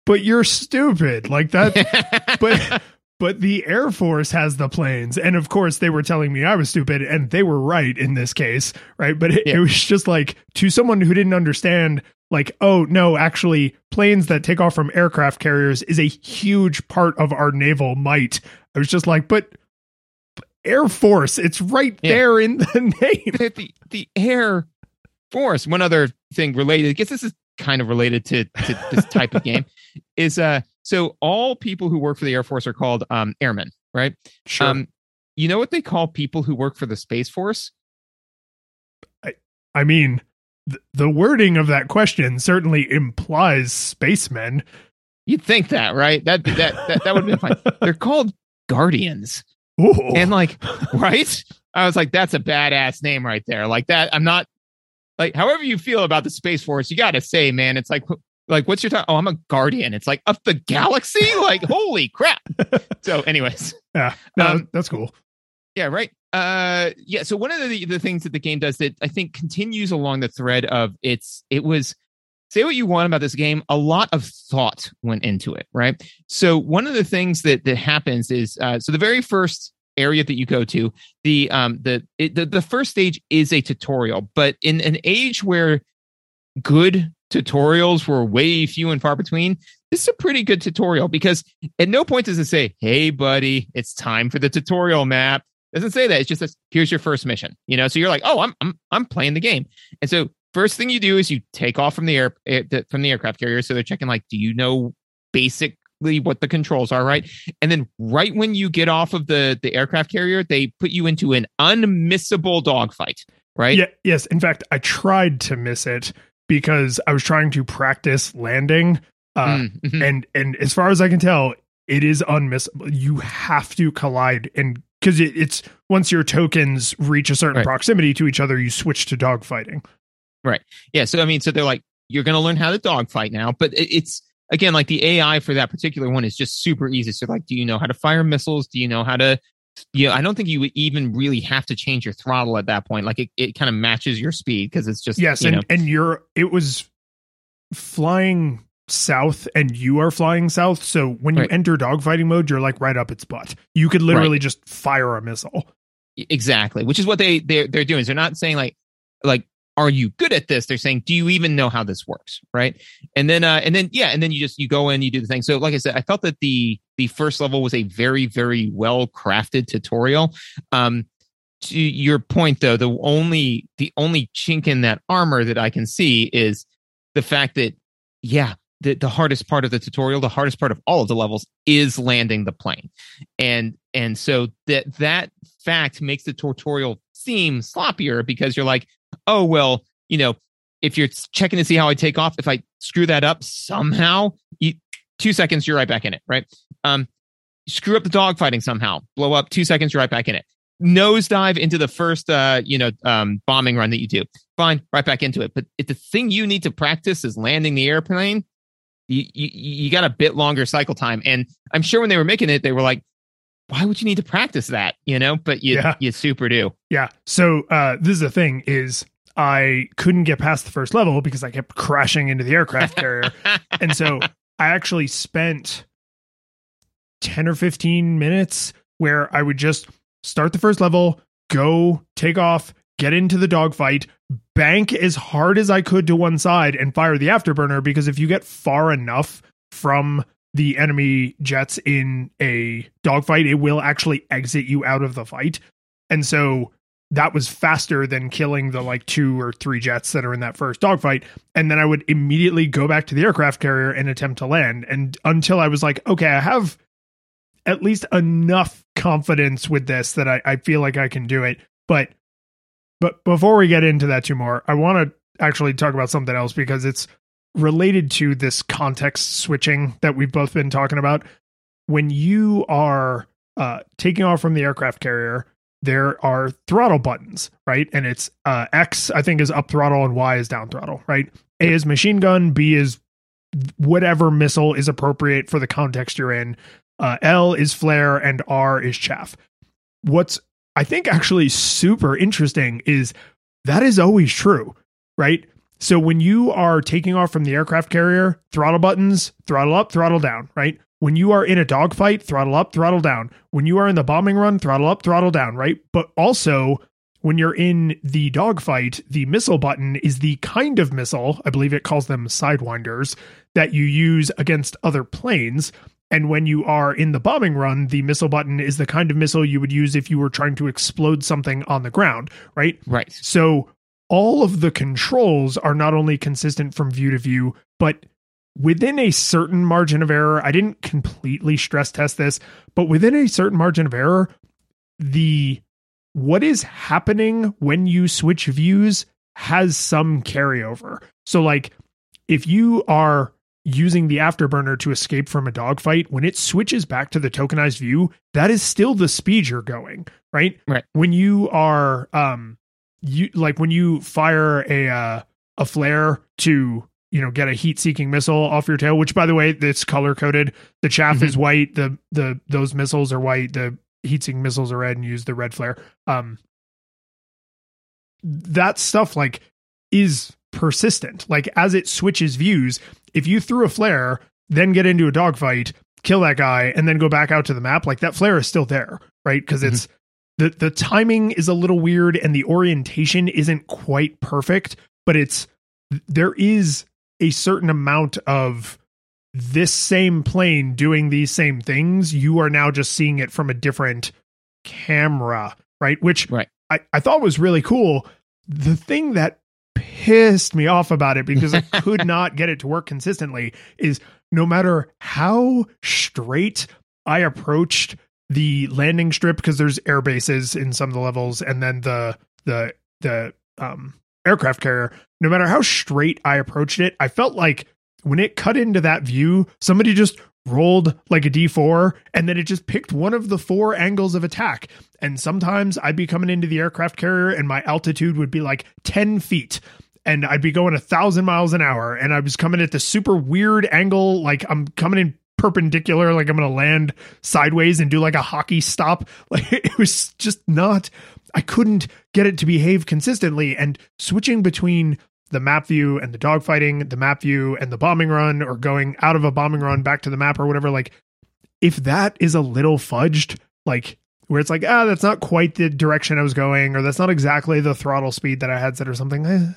but you're stupid. Like that but but the Air Force has the planes, and of course they were telling me I was stupid, and they were right in this case, right? But it, Yeah. it was just like to someone who didn't understand, like, oh no, actually, planes that take off from aircraft carriers is a huge part of our naval might. I was just like, but. Air Force, it's right Yeah. there in the name. the, the the Air Force. One other thing related, I guess this is kind of related to, to this type of game is uh so all people who work for the Air Force are called um airmen, right? Sure. Um you know what they call people who work for the Space Force? I mean, th- the wording of that question certainly implies spacemen. You'd think that, right? That that that, that would be fine. They're called guardians. Ooh. And like, right? I was like, that's a badass name right there. Like that. I'm not like, however you feel about the Space Force, you got to say, man, it's like, like, what's your time? Oh, I'm a guardian. It's like of the galaxy. Like, holy crap. So, anyways, yeah, no, um, that's cool. yeah, right. Uh, yeah. So one of the the things that the game does that I think continues along the thread of it's it was say what you want about this game. A lot of thought went into it, right? So one of the things that that happens is uh, so the very first area that you go to the um the it, the the first stage is a tutorial, but in an age where good tutorials were way few and far between. This is a pretty good tutorial because at no point does it say hey buddy it's time for the tutorial map. It doesn't say that. It's just says here's your first mission you know? So you're like oh i'm i'm, I'm playing the game. And so first thing you do is you take off from the air eh, from the aircraft carrier. So they're checking like do you know basically what the controls are right? And then right when you get off of the the aircraft carrier they put you into an unmissable dogfight right? Yeah, yes. In fact, I tried to miss it because I was trying to practice landing. Uh, Mm, mhm. and and as far as I can tell, it is unmissable. You have to collide, and because it, it's once your tokens reach a certain Right. proximity to each other, you switch to dogfighting. Right. Yeah, so I mean, so they're like, you're going to learn how to dogfight now, but it- it's again like the AI for that particular one is just super easy. So like, do you know how to fire missiles? Do you know how to? Yeah, I don't think you would even really have to change your throttle at that point. Like it, it kind of matches your speed because it's just Yes, you and know, and you're it was flying south, and you are flying south. So when you Right. enter dogfighting mode, you're like right up its butt. You could literally just fire a missile. exactly, which is what they they're they're doing. So they're not saying like like are you good at this? They're saying, do you even know how this works? Right. And then, uh, and then, yeah. And then you just, you go in, you do the thing. So, like I said, I felt that the, the first level was a very, very well crafted tutorial. Um, to your point though, the only, the only chink in that armor that I can see is the fact that, yeah, the, the hardest part of the tutorial, the hardest part of all of the levels is landing the plane. And, and so that, that fact makes the tutorial seem sloppier because you're like, oh well you know if you're checking to see how i take off if i screw that up somehow you, two seconds you're right back in it right? Um screw up the dogfighting somehow blow up two seconds you're right back in it. Nosedive into the first uh you know um bombing run that you do. Fine right back into it. But if the thing you need to practice is landing the airplane you, you you got a bit longer cycle time. And i'm sure when they were making it they were like why would you need to practice that? You know but you Yeah. you super do. Yeah. So uh, this is the thing: is I couldn't get past the first level because I kept crashing into the aircraft carrier, and so I actually spent ten or fifteen minutes where I would just start the first level, go take off, get into the dogfight, bank as hard as I could to one side, and fire the afterburner. Because if you get far enough from the enemy jets in a dogfight, it will actually exit you out of the fight. And so that was faster than killing the like two or three jets that are in that first dogfight. And then I would immediately go back to the aircraft carrier and attempt to land. And until I was like, okay, I have at least enough confidence with this that I, I feel like I can do it. But but before we get into that too more, I want to actually talk about something else because it's related to this context switching that we've both been talking about. When you are uh, taking off from the aircraft carrier, there are throttle buttons, right? And it's uh, X, I think, is up throttle and Y is down throttle, right? A is machine gun, B is whatever missile is appropriate for the context you're in. Uh, L is flare, and R is chaff. What's I think actually super interesting is that is always true, right? So when you are taking off from the aircraft carrier, throttle buttons, throttle up, throttle down, right? When you are in a dogfight, throttle up, throttle down. When you are in the bombing run, throttle up, throttle down, right? But also when you're in the dogfight, the missile button is the kind of missile, I believe it calls them sidewinders, that you use against other planes. And when you are in the bombing run, the missile button is the kind of missile you would use if you were trying to explode something on the ground, right? right So all of the controls are not only consistent from view to view, but within a certain margin of error. I didn't completely stress test this, but within a certain margin of error, the what is happening when you switch views has some carryover. So like if you are using the afterburner to escape from a dogfight, when it switches back to the tokenized view, that is still the speed you're going, right? Right. When you are um you like when you fire a uh, a flare to you know get a heat seeking missile off your tail which by the way it's color coded the chaff Mhm. is white. The the those missiles are white. The heat seeking missiles are red and use the red flare. Um that stuff like is persistent. Like as it switches views if you threw a flare then get into a dogfight kill that guy and then go back out to the map like that flare is still there right? Because it's the the timing is a little weird and the orientation isn't quite perfect but it's there is a certain amount of this same plane doing these same things you are now just seeing it from a different camera right which Right. I, I thought was really cool the thing that pissed me off about it because i could not get it to work consistently is no matter how straight i approached the landing strip because there's air bases in some of the levels and then the the the um aircraft carrier no matter how straight i approached it i felt like when it cut into that view somebody just rolled like a d4 and then it just picked one of the four angles of attack. And sometimes i'd be coming into the aircraft carrier and my altitude would be like 10 feet and i'd be going a thousand miles an hour and i was coming at this super weird angle like i'm coming in perpendicular like i'm gonna land sideways and do like a hockey stop. Like it was just not i couldn't get it to behave consistently and switching between the map view and the dogfighting the map view and the bombing run or going out of a bombing run back to the map or whatever like if that is a little fudged like where it's like ah that's not quite the direction i was going or that's not exactly the throttle speed that i had set or something eh,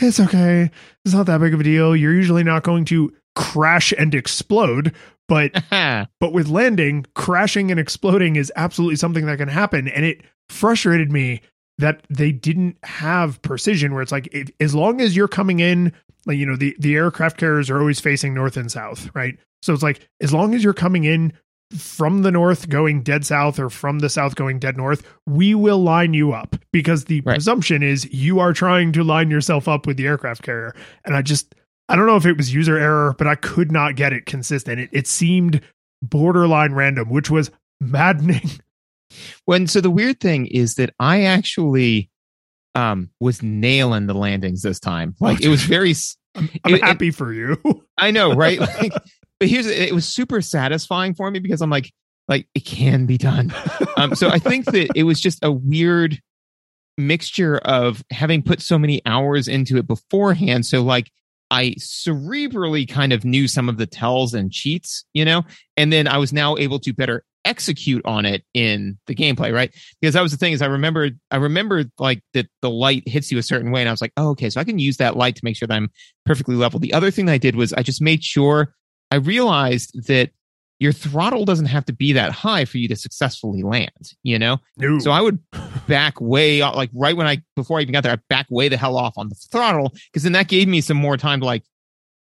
it's okay. It's not that big of a deal. You're usually not going to crash and explode but but with landing, crashing and exploding is absolutely something that can happen. And it frustrated me that they didn't have precision where it's like, if, as long as you're coming in, like, you know, the, the aircraft carriers are always facing north and south, right? So it's like, as long as you're coming in from the north going dead south or from the south going dead north, we will line you up because the Right. presumption is you are trying to line yourself up with the aircraft carrier. And I just, I don't know if it was user error, but I could not get it consistent. It, it seemed borderline random, which was maddening. when so the weird thing is that I actually um was nailing the landings this time. Like it was very I'm, I'm It- it- happy for you. I know, right? Like but here's it was super satisfying for me because I'm like like it can be done. Um so I think that it was just a weird mixture of having put so many hours into it beforehand so like I cerebrally kind of knew some of the tells and cheats, you know, and then I was now able to better execute on it in the gameplay, right? Because that was the thing is I remember I remember like that the light hits you a certain way, and I was like, oh, okay, so I can use that light to make sure that I'm perfectly level. The other thing that I did was I just made sure I realized that your throttle doesn't have to be that high for you to successfully land, you know? No. So I would back way out, like right when I before I even got there, I back way the hell off on the throttle because then that gave me some more time to like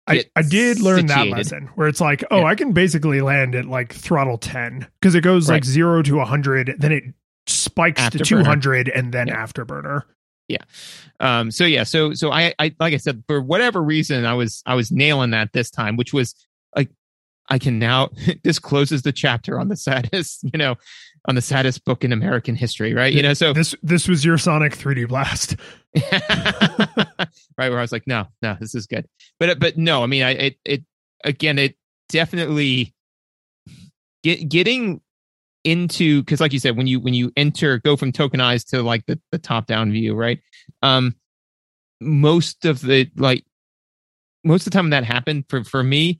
I, I did learn that lesson where it's like, oh, Yeah. I can basically land at like throttle 10 because it goes like zero to 100, then it spikes to Afterburner. 200 and then Yeah. afterburner. Yeah. Um so yeah so so I, I like i said for whatever reason i was i was nailing that this time which was i can now this closes the chapter on the saddest you know on the saddest book in american history right? You know so This this was your Sonic 3D blast. right where i was like no no this is good. But but no i mean i it it again it definitely get getting into because like you said when you when you enter go from tokenized to like the, the top down view right? Um most of the like most of the time that happened for for me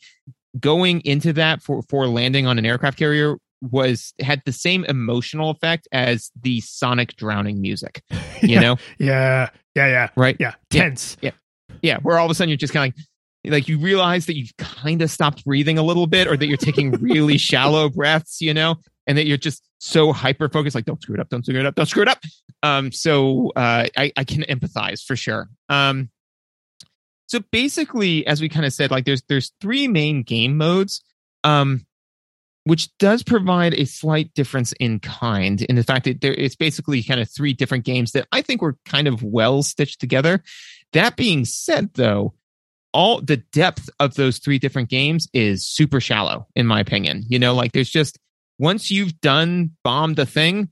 going into that for for landing on an aircraft carrier was had the same emotional effect as the sonic drowning music you know Yeah. Yeah. Yeah. right Yeah. Yeah. Tense. yeah Yeah. where all of a sudden you're just kind of like like you realize that you've kind of stopped breathing a little bit or that you're taking really shallow breaths you know and that you're just so hyper focused like don't screw it up don't screw it up don't screw it up Um, so uh, I, I can empathize for sure. Um, so basically, as we kind of said, like there's there's three main game modes, um, which does provide a slight difference in kind in the fact that there it's basically kind of three different games that I think were kind of well stitched together. That being said, though, all the depth of those three different games is super shallow, in my opinion. You know, like there's just once you've done bombed a thing,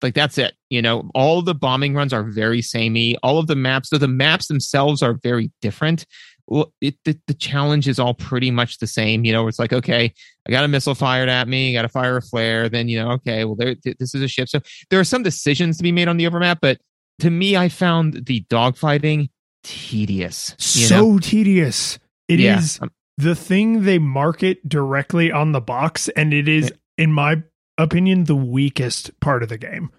like that's it. You know, all the bombing runs are very samey. All of the maps, so the maps themselves are very different. Well, it, the, the challenge is all pretty much the same. You know, it's like, okay, I got a missile fired at me, got to fire a flare. Then, you know, okay, well, there, this is a ship. So there are some decisions to be made on the overmap, but to me, I found the dogfighting tedious. So know? tedious. It Yeah. is um, the thing they market directly on the box, and it is, in my opinion, the weakest part of the game.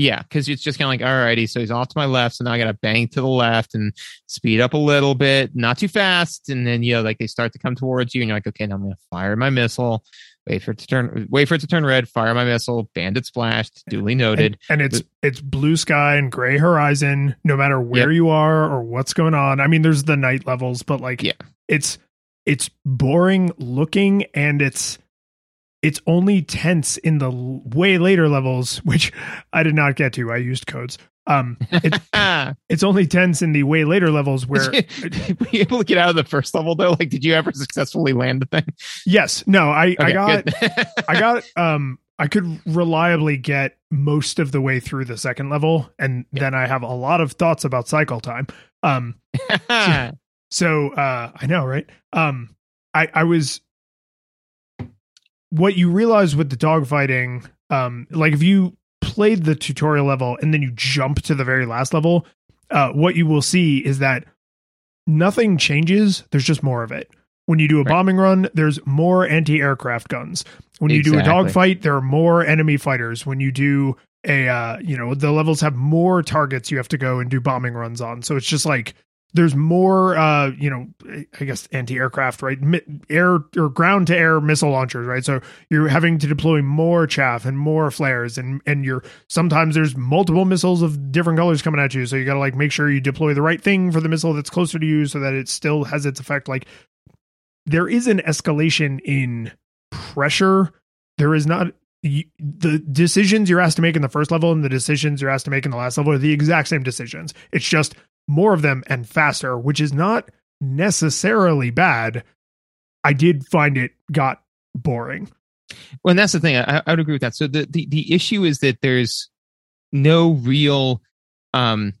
Yeah, because it's just kind of like, alrighty, so he's off to my left, so now I got to bang to the left and speed up a little bit, not too fast, and then you know, like they start to come towards you, and you're like, okay, now I'm gonna fire my missile, wait for it to turn, wait for it to turn red, fire my missile, bandit splashed, duly noted. And, and it's it's blue sky and gray horizon, no matter where you are or what's going on. I mean, there's the night levels, but like, Yeah. it's it's boring looking, and it's it's only tense in the way later levels, which I did not get to. I used codes. Um, it, Ah, it's only tense in the way later levels where were you able to get out of the first level though? Like, did you ever successfully land the thing? yes, no, I I got. I got um I could reliably get most of the way through the second level, and Yeah. then I have a lot of thoughts about cycle time. Um, so uh, I know, right? Um, I I was what you realize with the dogfighting, um, like if you played the tutorial level and then you jump to the very last level, uh, what you will see is that nothing changes. There's just more of it. When you do a Right. bombing run, there's more anti-aircraft guns. When you do a Exactly. dogfight, there are more enemy fighters. When you do a, uh, you know, the levels have more targets you have to go and do bombing runs on. So it's just like there's more, uh, you know, I guess anti-aircraft, right? Air or ground-to-air missile launchers, right? So you're having to deploy more chaff and more flares, and and you're sometimes there's multiple missiles of different colors coming at you. So you got to like make sure you deploy the right thing for the missile that's closer to you, so that it still has its effect. Like there is an escalation in pressure. There is not you, the decisions you're asked to make in the first level and the decisions you're asked to make in the last level are the exact same decisions. It's just more of them and faster, which is not necessarily bad. I did find it got boring. Well, and that's the thing. I, I would agree with that. So the, the the issue is that there's no real um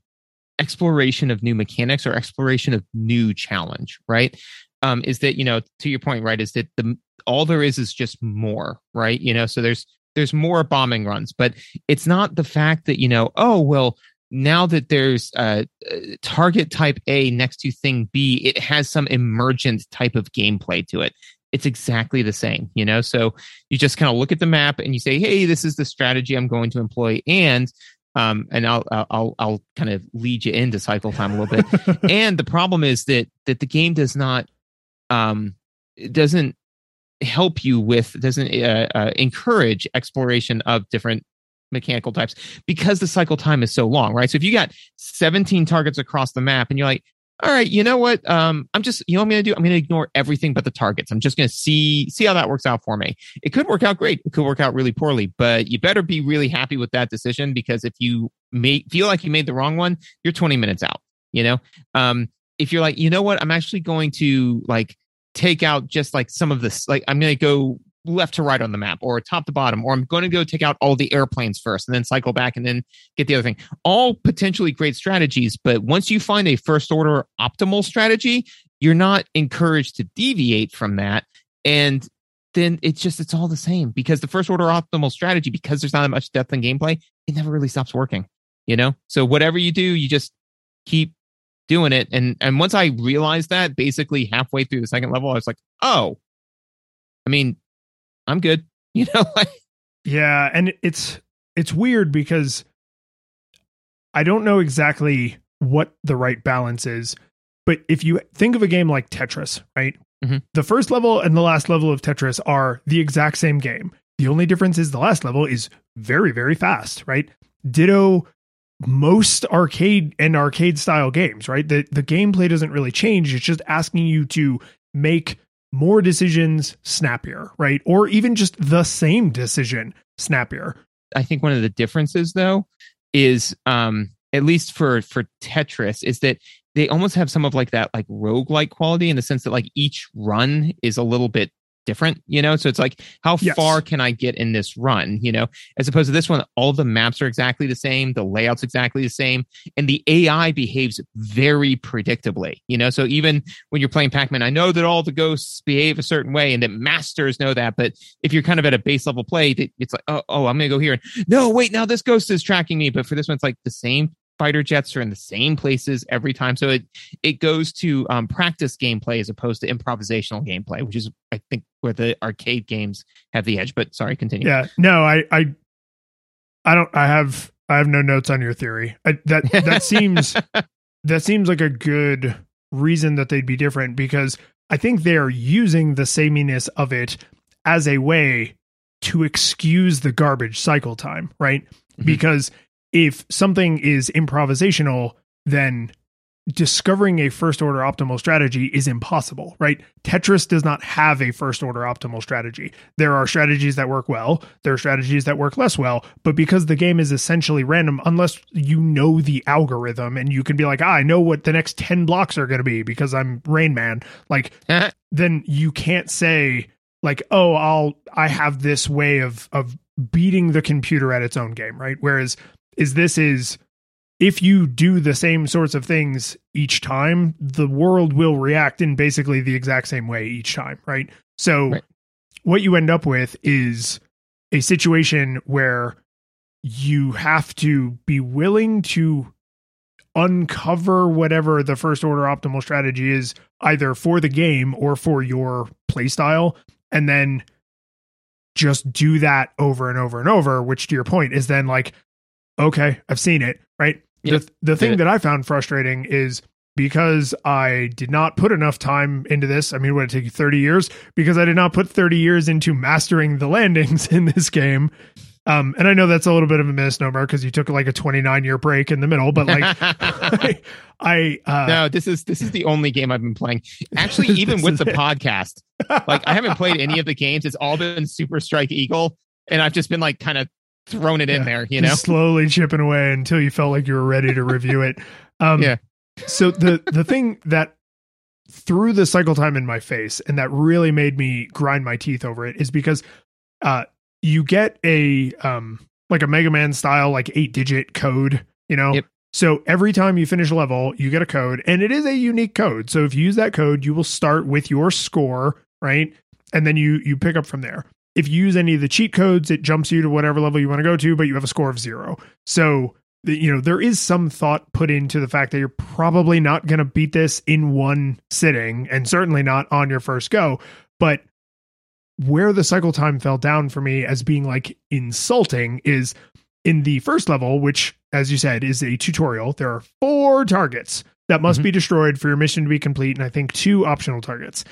exploration of new mechanics or exploration of new challenge, right? Um, is that you know to your point, right? Is that the all there is is just more, right? You know, so there's there's more bombing runs, but it's not the fact that you know, oh well, now that there's a uh, target type A next to thing B, it has some emergent type of gameplay to it. It's exactly the same, you know. So you just kind of look at the map and you say, "Hey, this is the strategy I'm going to employ," and um, and I'll I'll I'll, kind of lead you into cycle time a little bit. and the problem is that that the game does not um it doesn't help you with doesn't uh, uh, encourage exploration of different mechanical types because the cycle time is so long, right? So if you got 17 targets across the map and you're like, all right, you know what? Um, I'm just, you know what I'm going to do? I'm going to ignore everything but the targets. I'm just going to see, see how that works out for me. It could work out great. It could work out really poorly, but you better be really happy with that decision because if you may feel like you made the wrong one, you're 20 minutes out, you know? Um, if you're like, you know what? I'm actually going to like take out just like some of this, like I'm going to go left to right on the map or top to bottom, or I'm going to go take out all the airplanes first and then cycle back and then get the other thing. All potentially great strategies, but once you find a first order optimal strategy, you're not encouraged to deviate from that. And then it's just, it's all the same because the first order optimal strategy, because there's not much depth in gameplay, it never really stops working, you know? So whatever you do, you just keep doing it. And, and once I realized that basically halfway through the second level, I was like, oh, I mean, I'm good. You know, Yeah, and it's it's weird because I don't know exactly what the right balance is. But if you think of a game like Tetris, right? Mhm. The first level and the last level of Tetris are the exact same game. The only difference is the last level is very very fast, right? Ditto most arcade and arcade style games, right? The the gameplay doesn't really change. It's just asking you to make more decisions snappier, right? Or even just the same decision snappier. I think one of the differences though is um at least for for Tetris is that they almost have some of like that like rogue-like quality in the sense that like each run is a little bit different, you know? So it's like, how yes. far can I get in this run, you know? As opposed to this one, all the maps are exactly the same, the layout's exactly the same, and the AI behaves very predictably, you know? So even when you're playing Pac Man, I know that all the ghosts behave a certain way and that masters know that, but if you're kind of at a base level play, it's like, oh, oh I'm going to go here. And, no, wait, now this ghost is tracking me. But for this one, it's like the same fighter jets are in the same places every time. So it it goes to um, practice gameplay as opposed to improvisational gameplay, which is I think where the arcade games have the edge. But sorry, continue. Yeah, no, I I I don't. I have I have no notes on your theory. I, that that seems that seems like a good reason that they'd be different because I think they're using the sameness of it as a way to excuse the garbage cycle time, right? Mm-hmm. Because if something is improvisational, then discovering a first order optimal strategy is impossible, right? Tetris does not have a first order optimal strategy. There are strategies that work well, there are strategies that work less well, but because the game is essentially random, unless you know the algorithm and you can be like, ah, I know what the next 10 blocks are going to be because I'm Rain Man, like, then you can't say, like, oh, I'll, I have this way of, of, beating the computer at its own game, right? Whereas is this is if you do the same sorts of things each time, the world will react in basically the exact same way each time, right? So right. what you end up with is a situation where you have to be willing to uncover whatever the first order optimal strategy is either for the game or for your playstyle and then just do that over and over and over which to your point is then like okay, I've seen it, right? Yep. The, the thing that I found frustrating is because I did not put enough time into this. I mean, would it take you 30 years? Because I did not put 30 years into mastering the landings in this game. Um, and I know that's a little bit of a misnomer because you took like a 29 year break in the middle, but like I, I uh, no, this is this is the only game I've been playing. Actually, even with the it. podcast, like I haven't played any of the games. It's all been Super Strike Eagle, and I've just been like kind of thrown it in there, you know, slowly chipping away until you felt like you were ready to review it. Um, yeah. so the the thing that threw the cycle time in my face and that really made me grind my teeth over it is because uh, you get a um like a Mega Man style like eight digit code, you know. Yep. So every time you finish a level, you get a code, and it is a unique code. So if you use that code, you will start with your score, right? And then you you pick up from there if you use any of the cheat codes, it jumps you to whatever level you want to go to, but you have a score of zero. So, you know, there is some thought put into the fact that you're probably not going to beat this in one sitting and certainly not on your first go. But where the cycle time fell down for me as being like insulting is in the first level, which, as you said, is a tutorial. There are four targets that must mm-hmm. be destroyed for your mission to be complete, and I think two optional targets.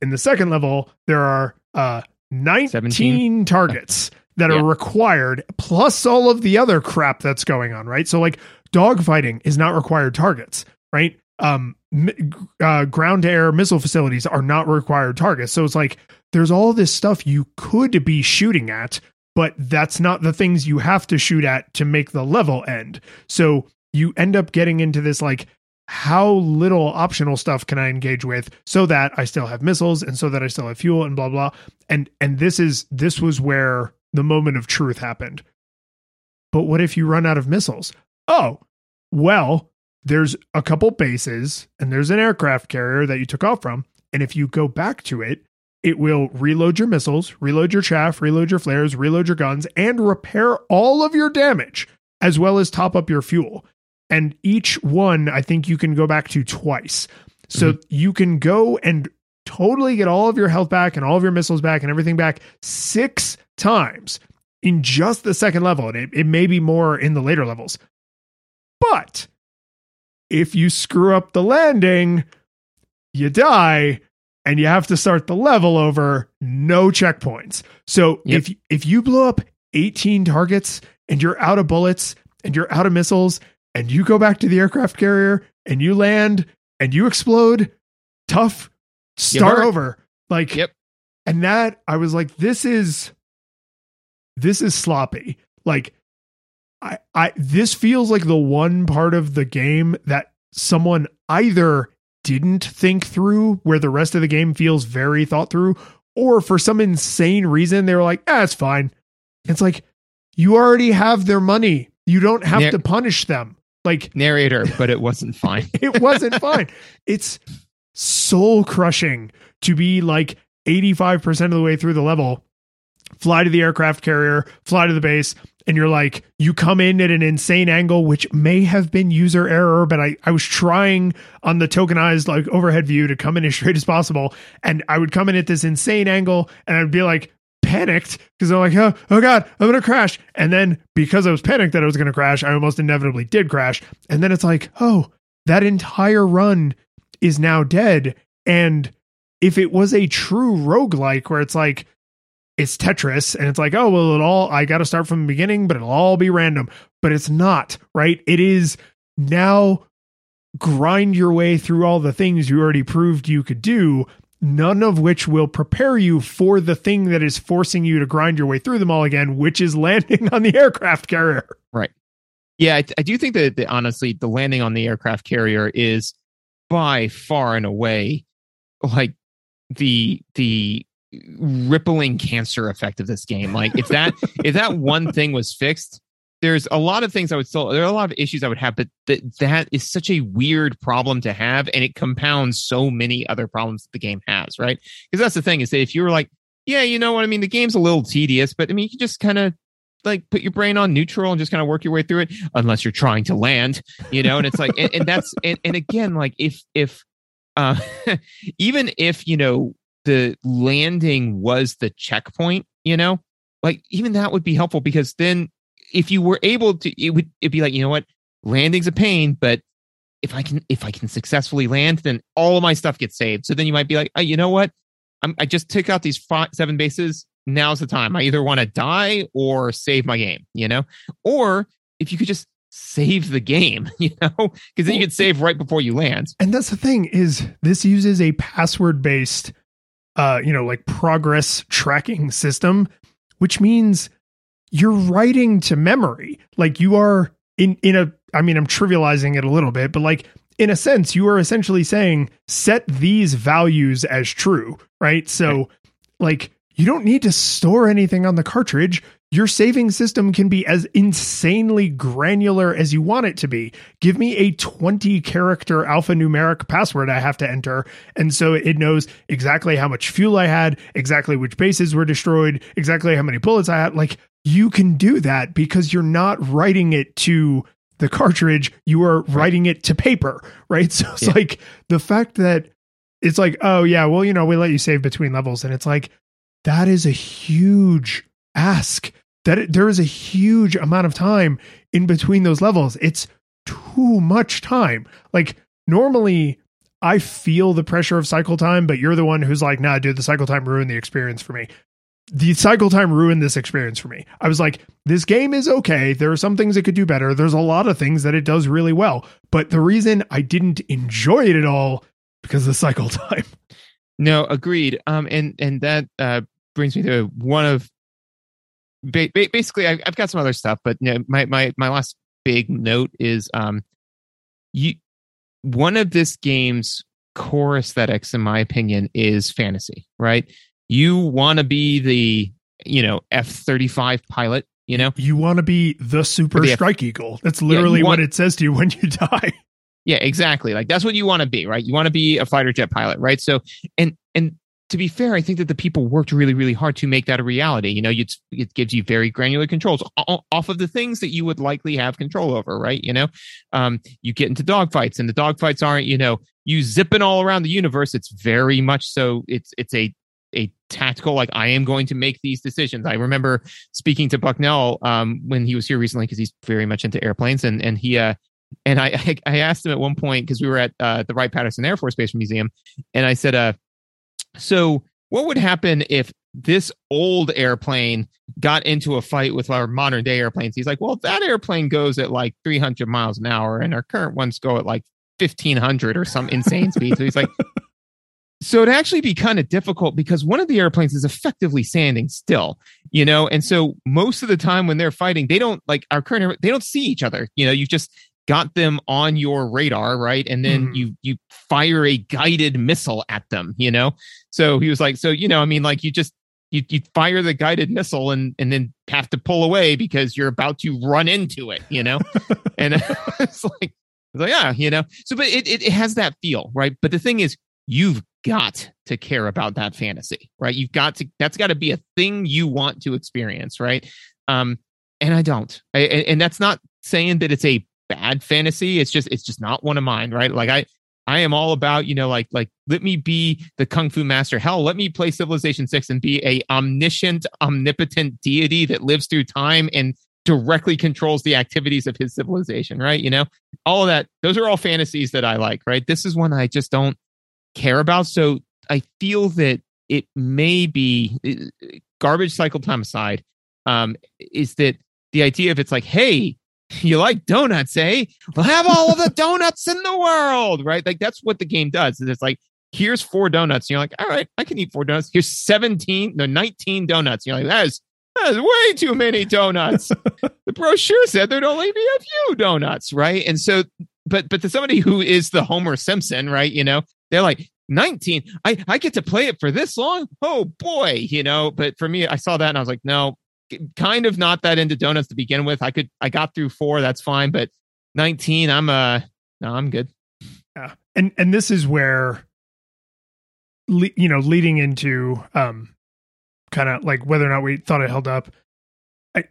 In the second level, there are uh, 19 17? targets that yeah. are required, plus all of the other crap that's going on, right? So, like, dogfighting is not required targets, right? Um, uh, ground to air missile facilities are not required targets. So, it's like there's all this stuff you could be shooting at, but that's not the things you have to shoot at to make the level end. So, you end up getting into this like how little optional stuff can I engage with so that I still have missiles and so that I still have fuel and blah blah. And and this is this was where the moment of truth happened. But what if you run out of missiles? Oh, well, there's a couple bases and there's an aircraft carrier that you took off from. And if you go back to it, it will reload your missiles, reload your chaff, reload your flares, reload your guns, and repair all of your damage, as well as top up your fuel and each one I think you can go back to twice. So mm-hmm. you can go and totally get all of your health back and all of your missiles back and everything back six times in just the second level. And it, it may be more in the later levels. But if you screw up the landing, you die and you have to start the level over, no checkpoints. So yep. if if you blow up 18 targets and you're out of bullets and you're out of missiles and you go back to the aircraft carrier and you land and you explode, tough, start over. Like, Yep. and that I was like, this is this is sloppy. Like, I I this feels like the one part of the game that someone either didn't think through, where the rest of the game feels very thought through, or for some insane reason they were like, ah, it's fine. It's like you already have their money. You don't have to punish them. Like Narrator, but it wasn't fine. it wasn't fine. It's soul crushing to be like 85% of the way through the level, fly to the aircraft carrier, fly to the base, and you're like, you come in at an insane angle, which may have been user error, but I, I was trying on the tokenized like overhead view to come in as straight as possible. And I would come in at this insane angle and I'd be like, panicked because I'm like, oh, oh God, I'm going to crash. And then because I was panicked that I was going to crash, I almost inevitably did crash. And then it's like, oh, that entire run is now dead. And if it was a true roguelike where it's like, it's Tetris and it's like, oh, well, it all, I got to start from the beginning, but it'll all be random. But it's not, right? It is now grind your way through all the things you already proved you could do none of which will prepare you for the thing that is forcing you to grind your way through them all again, which is landing on the aircraft carrier. Right. Yeah, I, I do think that, that honestly, the landing on the aircraft carrier is by far and away like the the rippling cancer effect of this game. Like if that if that one thing was fixed, there's a lot of things I would still there are a lot of issues I would have, but that that is such a weird problem to have, and it compounds so many other problems that the game has, right? Because that's the thing is that if you were like, yeah, you know what I mean, the game's a little tedious, but I mean, you can just kind of like put your brain on neutral and just kind of work your way through it, unless you're trying to land, you know. And it's like, and, and that's and, and again, like if if uh, even if you know the landing was the checkpoint, you know, like even that would be helpful because then if you were able to, it would it'd be like, you know what, landing's a pain, but if I can if I can successfully land, then all of my stuff gets saved. So then you might be like, oh, you know what, I'm, I just took out these five, seven bases. Now's the time. I either want to die or save my game, you know, or if you could just save the game, you know, because then you could save right before you land. And that's the thing is this uses a password based uh you know like progress tracking system which means you're writing to memory like you are in in a I mean I'm trivializing it a little bit but like in a sense you are essentially saying set these values as true right so Right. like you don't need to store anything on the cartridge your saving system can be as insanely granular as you want it to be. Give me a 20 character alphanumeric password I have to enter. And so it knows exactly how much fuel I had, exactly which bases were destroyed, exactly how many bullets I had. Like you can do that because you're not writing it to the cartridge, you are writing it to paper, right? So it's Yeah. like the fact that it's like, oh, yeah, well, you know, we let you save between levels. And it's like, that is a huge ask that it, there is a huge amount of time in between those levels. It's too much time. Like normally I feel the pressure of cycle time, but you're the one who's like, nah, dude, the cycle time ruined the experience for me. The cycle time ruined this experience for me. I was like, this game is okay. There are some things it could do better. There's a lot of things that it does really well. But the reason I didn't enjoy it at all because of the cycle time. No, agreed. Um, and and that uh brings me to one of ba- ba- basically I, I've got some other stuff, but you know, my my my last big note is um, you one of this game's core aesthetics, in my opinion, is fantasy. Right? You want to be the you know F thirty five pilot. You know, You want to be the super the F- strike eagle. That's literally want- what it says to you when you die. Yeah, exactly. Like that's what you want to be, right? You want to be a fighter jet pilot, right? So, and and to be fair, I think that the people worked really, really hard to make that a reality. You know, it's, it gives you very granular controls off of the things that you would likely have control over, right? You know, um, you get into dogfights, and the dogfights aren't, you know, you zipping all around the universe. It's very much so. It's it's a a tactical like I am going to make these decisions. I remember speaking to Bucknell um, when he was here recently because he's very much into airplanes, and and he uh, and I, I asked him at one point because we were at uh, the Wright Patterson Air Force Base Museum, and I said, uh, so what would happen if this old airplane got into a fight with our modern day airplanes. He's like, well, that airplane goes at like 300 miles an hour, and our current ones go at like 1500 or some insane speed. So he's like, so it'd actually be kind of difficult because one of the airplanes is effectively standing still, you know, and so most of the time when they're fighting, they don't like our current, they don't see each other. You know, you've just got them on your radar, right? And then mm. you you fire a guided missile at them, you know. So he was like, so you know, I mean, like you just you you fire the guided missile and and then have to pull away because you're about to run into it, you know. and it's like, it's like yeah, you know. So, but it, it it has that feel, right? But the thing is, you've got to care about that fantasy, right? You've got to. That's got to be a thing you want to experience, right? Um, and I don't. I, and that's not saying that it's a bad fantasy. It's just it's just not one of mine, right? Like I I am all about, you know, like like let me be the kung fu master. Hell, let me play Civilization 6 and be a omniscient, omnipotent deity that lives through time and directly controls the activities of his civilization, right? You know, all of that. Those are all fantasies that I like, right? This is one I just don't care about. So I feel that it may be garbage cycle time aside, um, is that the idea of it's like, hey, you like donuts, eh? Well, have all of the donuts in the world, right? Like that's what the game does. Is It's like, here's four donuts. And you're like, all right, I can eat four donuts. Here's 17, no, 19 donuts. And you're like, that is, that is way too many donuts. the brochure said there'd only be a few donuts, right? And so, but but to somebody who is the Homer Simpson, right? You know, they're like, 19 i i get to play it for this long oh boy you know but for me i saw that and i was like no kind of not that into donuts to begin with. I could I got through four, that's fine, but 19, I'm uh no, I'm good. Yeah. And and this is where le- you know, leading into um kind of like whether or not we thought it held up. I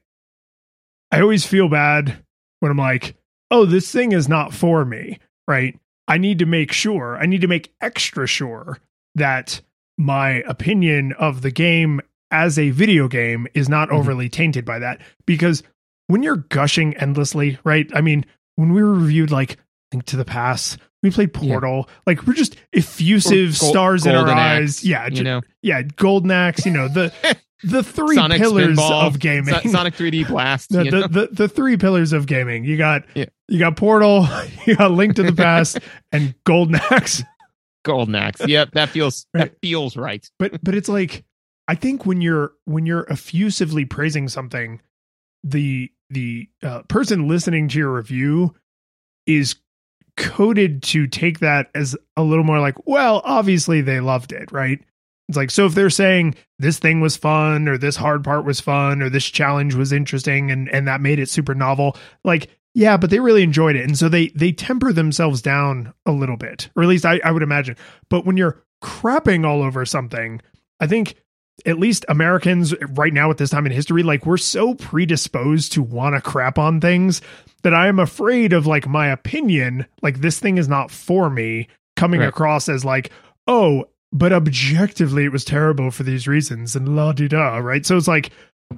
I always feel bad when I'm like, "Oh, this thing is not for me." Right? I need to make sure, I need to make extra sure that my opinion of the game as a video game is not mm-hmm. overly tainted by that because when you're gushing endlessly, right? I mean, when we were reviewed like Link to the Past, we played Portal, yeah. like we're just effusive stars in our eyes. Axe, yeah, you know, yeah, Golden Axe, you know, the the three Sonic pillars Spinball, of gaming. Sonic 3D Blast. the, the, the, the, three pillars of gaming. You got yeah. you got Portal, you got Link to the Past, and Golden Axe. Golden Axe. Yep, that feels right. that feels right. But but it's like I think when you're when you're effusively praising something, the the uh, person listening to your review is coded to take that as a little more like, well, obviously they loved it, right? It's like so if they're saying this thing was fun or this hard part was fun or this challenge was interesting and and that made it super novel, like yeah, but they really enjoyed it. And so they they temper themselves down a little bit. Or at least I, I would imagine. But when you're crapping all over something, I think at least Americans right now at this time in history, like we're so predisposed to want to crap on things that I am afraid of like my opinion, like this thing is not for me, coming right. across as like, oh, but objectively it was terrible for these reasons and la di da, right? So it's like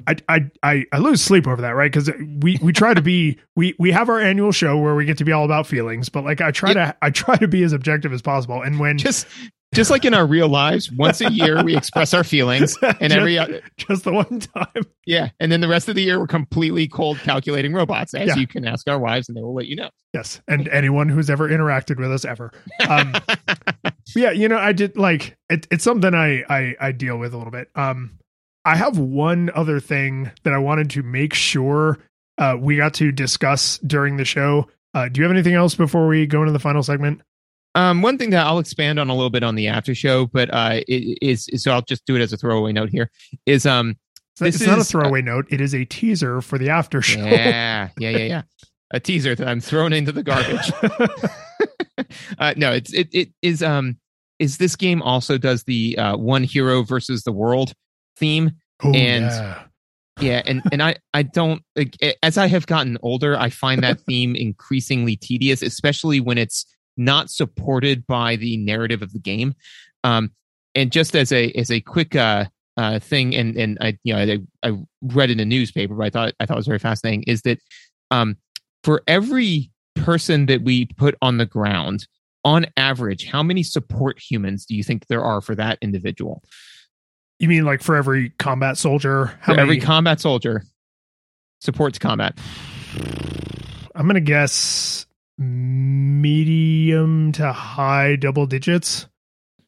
I I I, I lose sleep over that, right? Because we we try to be we we have our annual show where we get to be all about feelings, but like I try to I try to be as objective as possible. And when just just like in our real lives, once a year we express our feelings, and just, every just the one time, yeah, and then the rest of the year we're completely cold calculating robots. As yeah. you can ask our wives, and they will let you know. Yes, and anyone who's ever interacted with us ever. Um, yeah, you know, I did like it, it's something I, I I deal with a little bit. Um, I have one other thing that I wanted to make sure uh, we got to discuss during the show. Uh, do you have anything else before we go into the final segment? Um, one thing that I'll expand on a little bit on the after show, but uh, is, is so I'll just do it as a throwaway note here. Is um, this it's is, not a throwaway uh, note; it is a teaser for the after show. Yeah, yeah, yeah, yeah. a teaser that I'm thrown into the garbage. uh, no, it's it it is um is this game also does the uh, one hero versus the world theme Ooh, and yeah. yeah and and i i don't as i have gotten older i find that theme increasingly tedious especially when it's not supported by the narrative of the game. Um, and just as a as a quick uh, uh, thing, and and I you know I, I read in a newspaper, but I thought I thought it was very fascinating, is that um, for every person that we put on the ground, on average, how many support humans do you think there are for that individual? You mean like for every combat soldier? How for many? every combat soldier supports combat. I'm gonna guess medium to high double digits.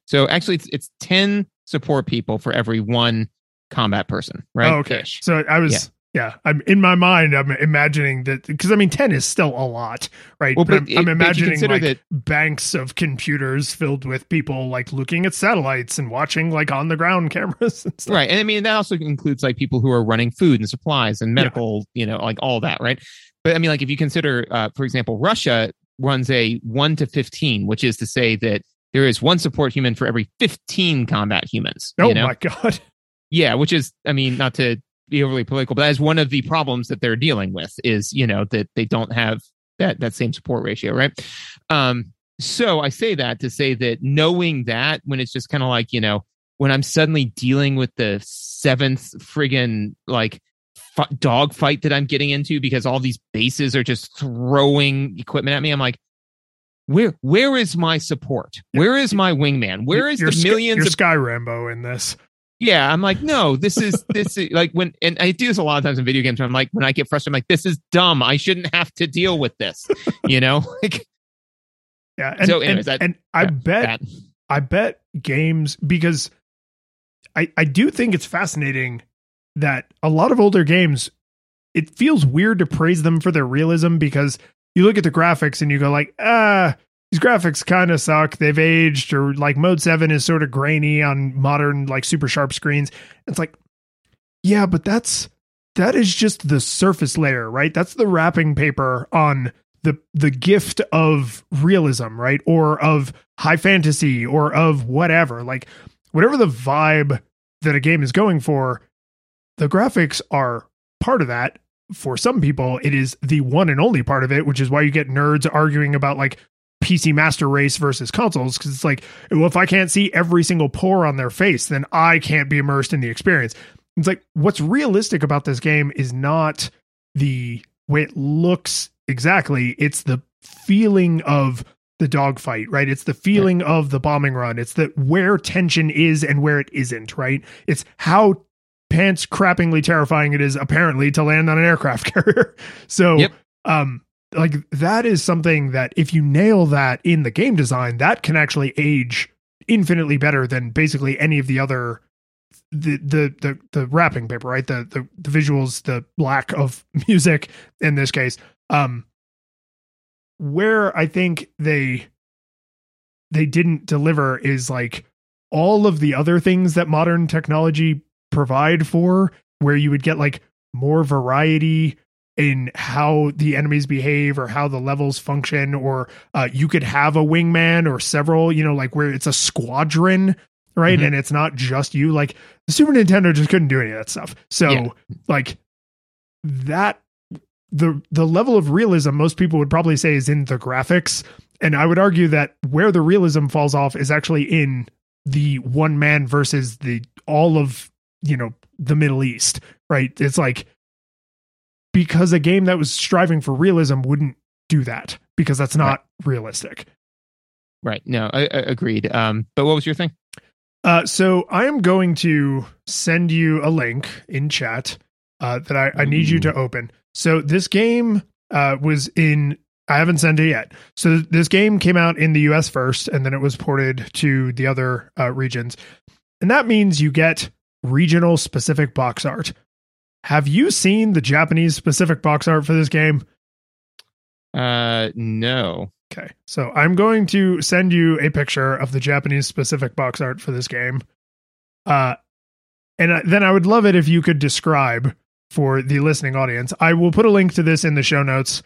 So actually, it's it's ten support people for every one combat person, right? Oh, okay. Ish. So I was. Yeah. Yeah, I'm in my mind. I'm imagining that because I mean, ten is still a lot, right? Well, but, but I'm, I'm imagining like that, banks of computers filled with people like looking at satellites and watching like on the ground cameras, and right? And I mean, that also includes like people who are running food and supplies and medical, yeah. you know, like all that, right? But I mean, like if you consider, uh, for example, Russia runs a one to fifteen, which is to say that there is one support human for every 15 combat humans. Oh you know? my god. Yeah, which is, I mean, not to be overly political, but as one of the problems that they're dealing with is, you know, that they don't have that that same support ratio, right? Um, so I say that to say that knowing that when it's just kind of like, you know, when I'm suddenly dealing with the seventh friggin' like f- dog fight that I'm getting into because all these bases are just throwing equipment at me, I'm like, where where is my support? Where is my wingman? Where is you're the millions of Sky Rambo in this? Yeah, I'm like, no, this is this is like when and I do this a lot of times in video games. I'm like, when I get frustrated, I'm like, this is dumb. I shouldn't have to deal with this. You know, like yeah. And, so, anyways, and, that, and I bet that. I bet games because I I do think it's fascinating that a lot of older games it feels weird to praise them for their realism because you look at the graphics and you go like, ah, these graphics kind of suck. They've aged, or like Mode 7 is sort of grainy on modern, like super sharp screens. It's like, yeah, but that's that is just the surface layer, right? That's the wrapping paper on the the gift of realism, right? Or of high fantasy or of whatever. Like whatever the vibe that a game is going for, the graphics are part of that for some people, it is the one and only part of it, which is why you get nerds arguing about like PC Master Race versus consoles. Cause it's like, well, if I can't see every single pore on their face, then I can't be immersed in the experience. It's like, what's realistic about this game is not the way it looks exactly, it's the feeling of the dogfight, right? It's the feeling of the bombing run. It's the where tension is and where it isn't, right? It's how pants crappingly terrifying it is apparently to land on an aircraft carrier. so, yep. um, like that is something that if you nail that in the game design, that can actually age infinitely better than basically any of the other the the the the wrapping paper, right? The the the visuals, the lack of music in this case. Um where I think they they didn't deliver is like all of the other things that modern technology provide for where you would get like more variety in how the enemies behave or how the levels function or uh, you could have a wingman or several you know like where it's a squadron right mm-hmm. and it's not just you like the super nintendo just couldn't do any of that stuff so yeah. like that the the level of realism most people would probably say is in the graphics and i would argue that where the realism falls off is actually in the one man versus the all of you know the Middle East, right? It's like because a game that was striving for realism wouldn't do that because that's not right. realistic. Right. No, I, I agreed. Um, but what was your thing? Uh, so I am going to send you a link in chat uh, that I, I need you to open. So this game uh, was in. I haven't sent it yet. So this game came out in the U.S. first, and then it was ported to the other uh, regions, and that means you get regional specific box art. Have you seen the Japanese specific box art for this game? Uh, no. Okay. So I'm going to send you a picture of the Japanese specific box art for this game. Uh, and then I would love it if you could describe for the listening audience. I will put a link to this in the show notes.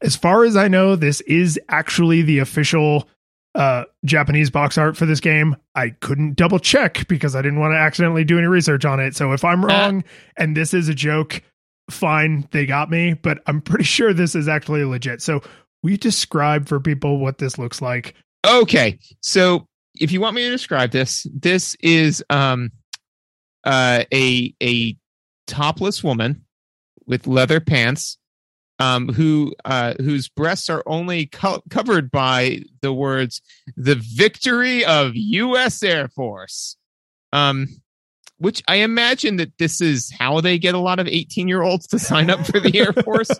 As far as I know, this is actually the official uh, Japanese box art for this game. I couldn't double check because I didn't want to accidentally do any research on it. So if I'm uh. wrong and this is a joke, fine, they got me. But I'm pretty sure this is actually legit. So we describe for people what this looks like. Okay, so if you want me to describe this, this is um, uh, a a topless woman with leather pants um, who uh, whose breasts are only co- covered by the words "the victory of U.S. Air Force," um, which I imagine that this is how they get a lot of 18 year olds to sign up for the Air Force.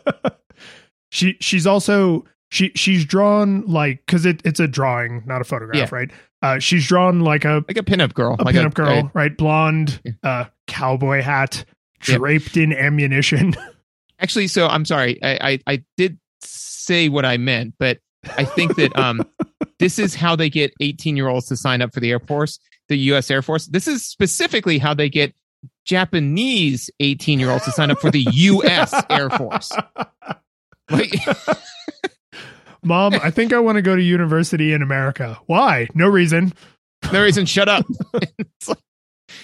she she's also she she's drawn like because it, it's a drawing, not a photograph, Yeah. right? Uh, she's drawn like a like a pinup girl. a like pinup girl, a- right? Blonde, Yeah. uh, cowboy hat, draped in ammunition. actually, so I'm sorry. I, I, I did say what I meant, but I think that um, this is how they get 18 year olds to sign up for the Air Force, the U.S. Air Force. This is specifically how they get Japanese 18 year olds to sign up for the U.S. Air Force. Like, Mom, I think I want to go to university in America. Why? No reason. no reason shut up like-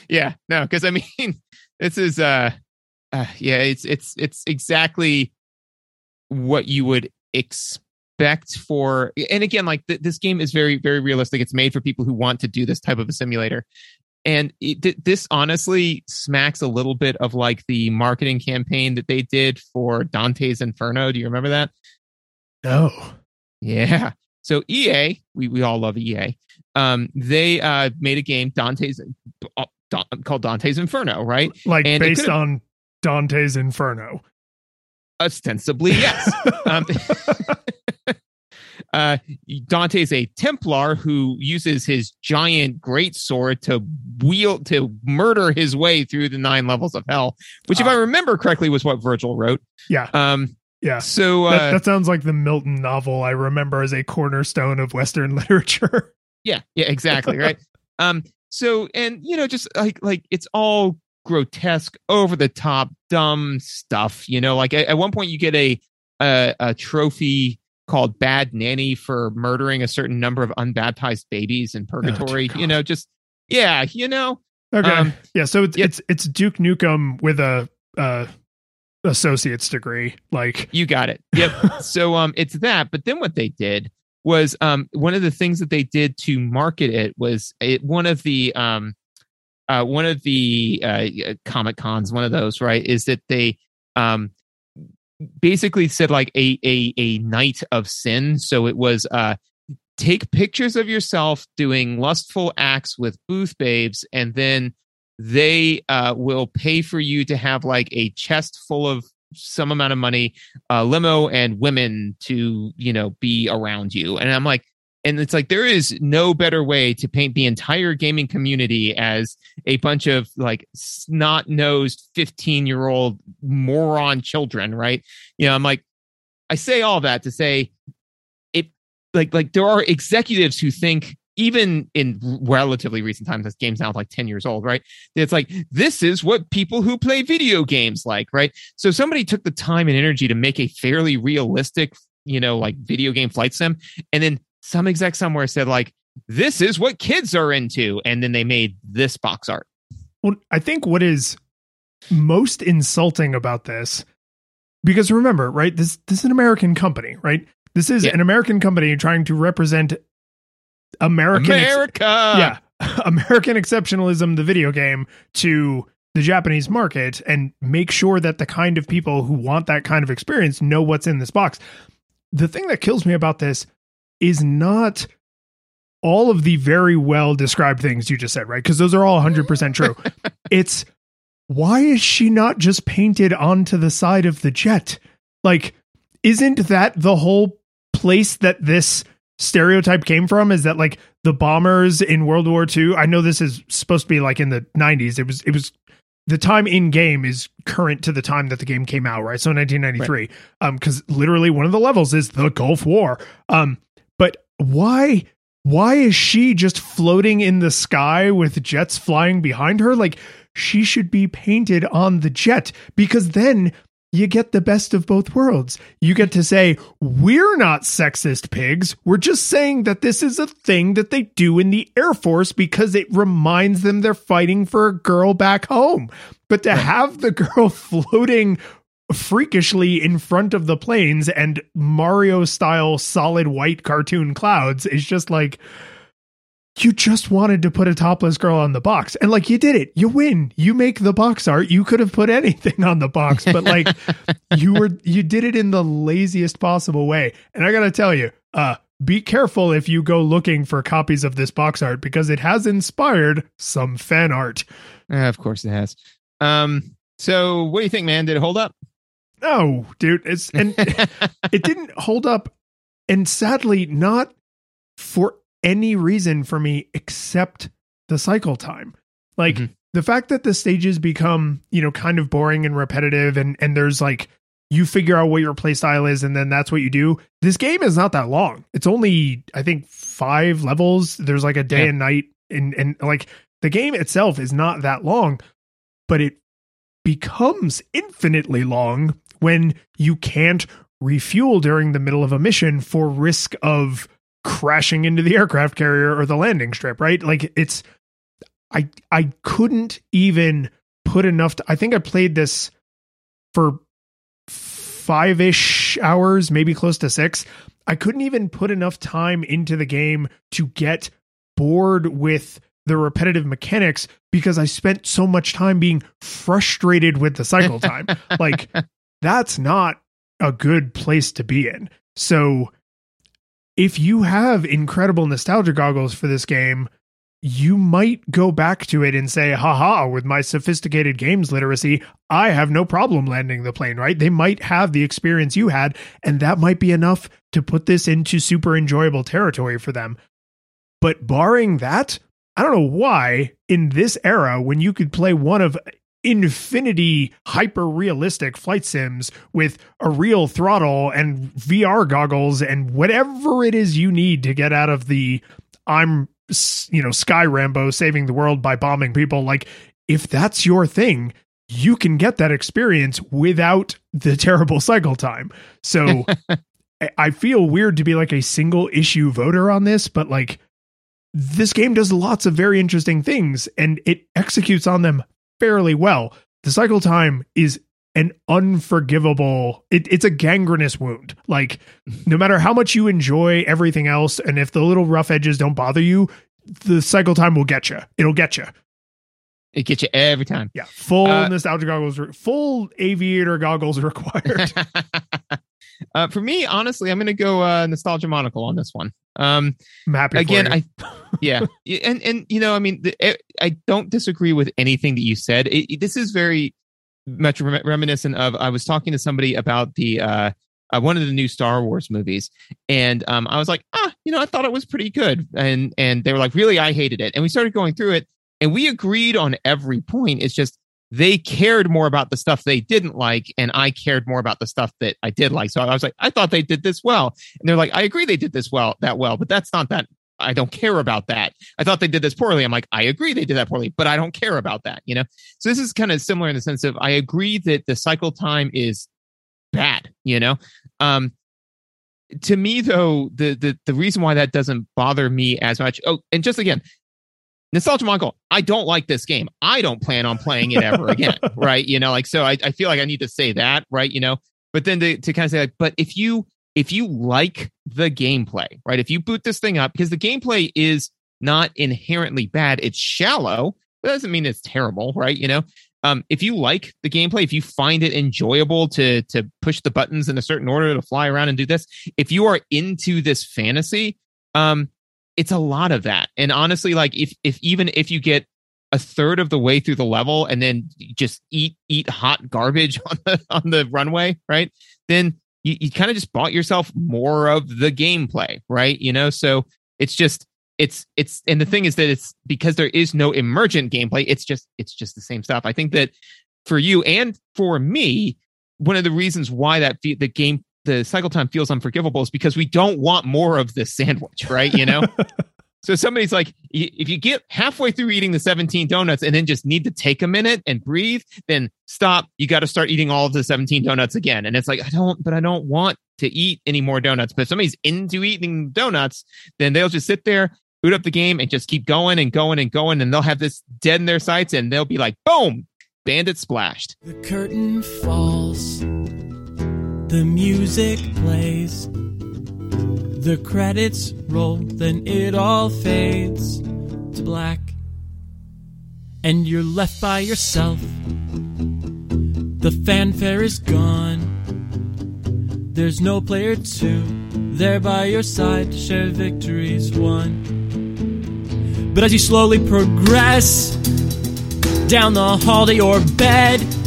yeah no because i mean this is uh, uh yeah it's it's it's exactly what you would expect for and again like th- this game is very very realistic it's made for people who want to do this type of a simulator and it, th- this honestly smacks a little bit of like the marketing campaign that they did for dante's inferno do you remember that No. yeah. So EA, we, we all love EA. Um, they uh made a game Dante's uh, Da- called Dante's Inferno, right? Like And based on Dante's Inferno. Ostensibly, yes. um, uh, Dante's a Templar who uses his giant great sword to wield to murder his way through the nine levels of hell, which, if Ah. I remember correctly, was what Virgil wrote. yeah. Um, Yeah. so uh, that, that sounds like the Milton novel I remember as a cornerstone of Western literature. Yeah, yeah, exactly, right. um, so and you know, just like like it's all grotesque, over the top, dumb stuff. You know, like at, at one point you get a, a a trophy called Bad Nanny for murdering a certain number of unbaptized babies in purgatory. dear you know, just yeah, you know, Okay. Um, yeah, so it's yeah. it's it's Duke Nukem with a uh associate's degree. Like You got it. Yep. so um it's that, but then what they did was um one of the things that they did to market it was it one of the um uh one of the uh comic cons one of those right is that they um basically said like a a a night of sin. So it was uh take pictures of yourself doing lustful acts with booth babes and then they uh will pay for you to have like a chest full of some amount of money uh, limo and women to you know be around you. And i'm like and it's like there is no better way to paint the entire gaming community as a bunch of like snot nosed 15 year old moron children right? You know i'm like i say all that to say it like like there are executives who think even in relatively recent times this game's now like 10 years old right? It's like this is what people who play video games like right? So somebody took the time and energy to make a fairly realistic, you know, like video game flight sim, and then some exec somewhere said like, "This is what kids are into," and then they made this box art. Well, I think what is most insulting about this, because remember, right? This this is an American company, right? This is Yeah. an American company trying to represent American, ex- America, yeah, American exceptionalism, the video game, to the Japanese market, and make sure that the kind of people who want that kind of experience know what's in this box. The thing that kills me about this is not all of the very well described things you just said, right? Because those are all 100% true. it's why is she not just painted onto the side of the jet? Like, isn't that the whole place that this stereotype came from? Is that like the bombers in World War II? I know this is supposed to be like in the 90s. It was, it was, the time in game is current to the time that the game came out, right? So 1993. Um, because literally one of the levels is the Gulf War. Um, but why why is she just floating in the sky with jets flying behind her? Like she should be painted on the jet because then you get the best of both worlds. You get to say, we're not sexist pigs. We're just saying that this is a thing that they do in the Air Force because it reminds them they're fighting for a girl back home. But to have the girl floating freakishly in front of the planes and Mario style solid white cartoon clouds is just like you just wanted to put a topless girl on the box and like you did it you win you make the box art you could have put anything on the box but like you were you did it in the laziest possible way and i gotta tell you uh be careful if you go looking for copies of this box art because it has inspired some fan art. Uh, of course it has. Um, so what do you think, man? Did it hold up? No, dude. It's and it didn't hold up, and sadly, not for any reason for me except the cycle time. Like Mhm. the fact that the stages become, you know, kind of boring and repetitive, and and there's like you figure out what your play style is, and then that's what you do. This game is not that long. It's only I think five levels. There's like a day Yeah. and night, and and like the game itself is not that long, but it becomes infinitely long when you can't refuel during the middle of a mission for risk of crashing into the aircraft carrier or the landing strip, right? Like it's I I couldn't even put enough to, I think I played this for 5ish hours, maybe close to 6. I couldn't even put enough time into the game to get bored with the repetitive mechanics because I spent so much time being frustrated with the cycle time. like that's not a good place to be in. So if you have incredible nostalgia goggles for this game, you might go back to it and say, haha, with my sophisticated games literacy, I have no problem landing the plane, right? They might have the experience you had, and that might be enough to put this into super enjoyable territory for them. But barring that, I don't know why in this era, when you could play one of infinity hyper realistic flight sims with a real throttle and VR goggles and whatever it is you need to get out of the I'm you know Sky Rambo saving the world by bombing people. Like if that's your thing you can get that experience without the terrible cycle time. So I- I feel weird to be like a single issue voter on this but like this game does lots of very interesting things and it executes on them fairly well. The cycle time is an unforgivable it, it's a gangrenous wound like no matter how much you enjoy everything else and if the little rough edges don't bother you the cycle time will get you it'll get you It gets you every time. yeah full Uh, nostalgia goggles full aviator goggles required uh, for me, honestly, I'm going to go uh, nostalgia monocle on this one. Um, i'm happy again. I yeah, and and you know, I mean, the, eh, I don't disagree with anything that you said. It, it- this is very much rem- reminiscent of. I was talking to somebody about the uh, uh, one of the new Star Wars movies, and um, I was like, ah, you know, I thought it was pretty good, and and they were like, really, I hated it, and we started going through it, and we agreed on every point. It's just they cared more about the stuff they didn't like, and I cared more about the stuff that I did like. So I was like, I thought they did this well, and they're like, I agree they did this well, that well, but that's not that. I don't care about that. I thought they did this poorly. I'm like, I agree they did that poorly, but I don't care about that. You know, so this is kind of similar in the sense of I agree that the cycle time is bad. You know, um, to me though, the the the reason why that doesn't bother me as much. Oh, and just again, nostalgia monocle, I don't like this game. I don't plan on playing it ever again. right. You know, like so I, I feel like I need to say that, right? You know, but then to, to kind of say like, but if you if you like the gameplay, right? If you boot this thing up, because the gameplay is not inherently bad, it's shallow. That doesn't mean it's terrible, right? You know, um, if you like the gameplay, if you find it enjoyable to to push the buttons in a certain order to fly around and do this, if you are into this fantasy, um, it's a lot of that. And honestly, like if if even if you get a third of the way through the level and then just eat eat hot garbage on the on the runway, right? Then you, you kind of just bought yourself more of the gameplay, right? You know, so it's just it's it's and the thing is that it's because there is no emergent gameplay, it's just it's just the same stuff. I think that for you and for me, one of the reasons why that the game the cycle time feels unforgivable is because we don't want more of this sandwich, right? You know. So somebody's like, if you get halfway through eating the 17 donuts and then just need to take a minute and breathe, then stop. You got to start eating all of the 17 donuts again. And it's like, I don't, but I don't want to eat any more donuts. But if somebody's into eating donuts, then they'll just sit there, boot up the game and just keep going and going and going. And they'll have this dead in their sights and they'll be like, boom, bandit splashed. The curtain falls, the music plays, the credits roll, then it all fades to black, and you're left by yourself. The fanfare is gone, there's no player two, there by your side to share victories won. But as you slowly progress down the hall to your bed,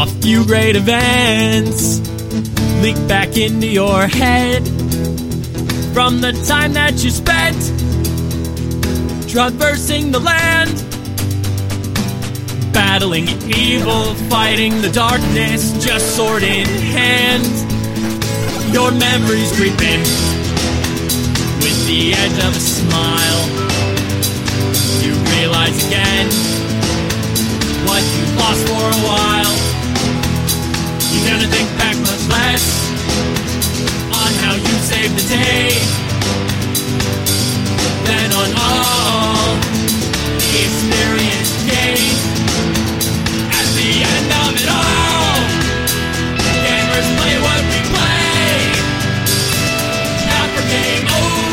a few great events leak back into your head from the time that you spent traversing the land, battling evil, fighting the darkness, just sword in hand. Your memories creep in with the edge of a smile. You realize again what you lost for a while. You're gonna think back much less on how you saved the day than on all the experience gained at the end of it all. Gamers play what we play. After game over.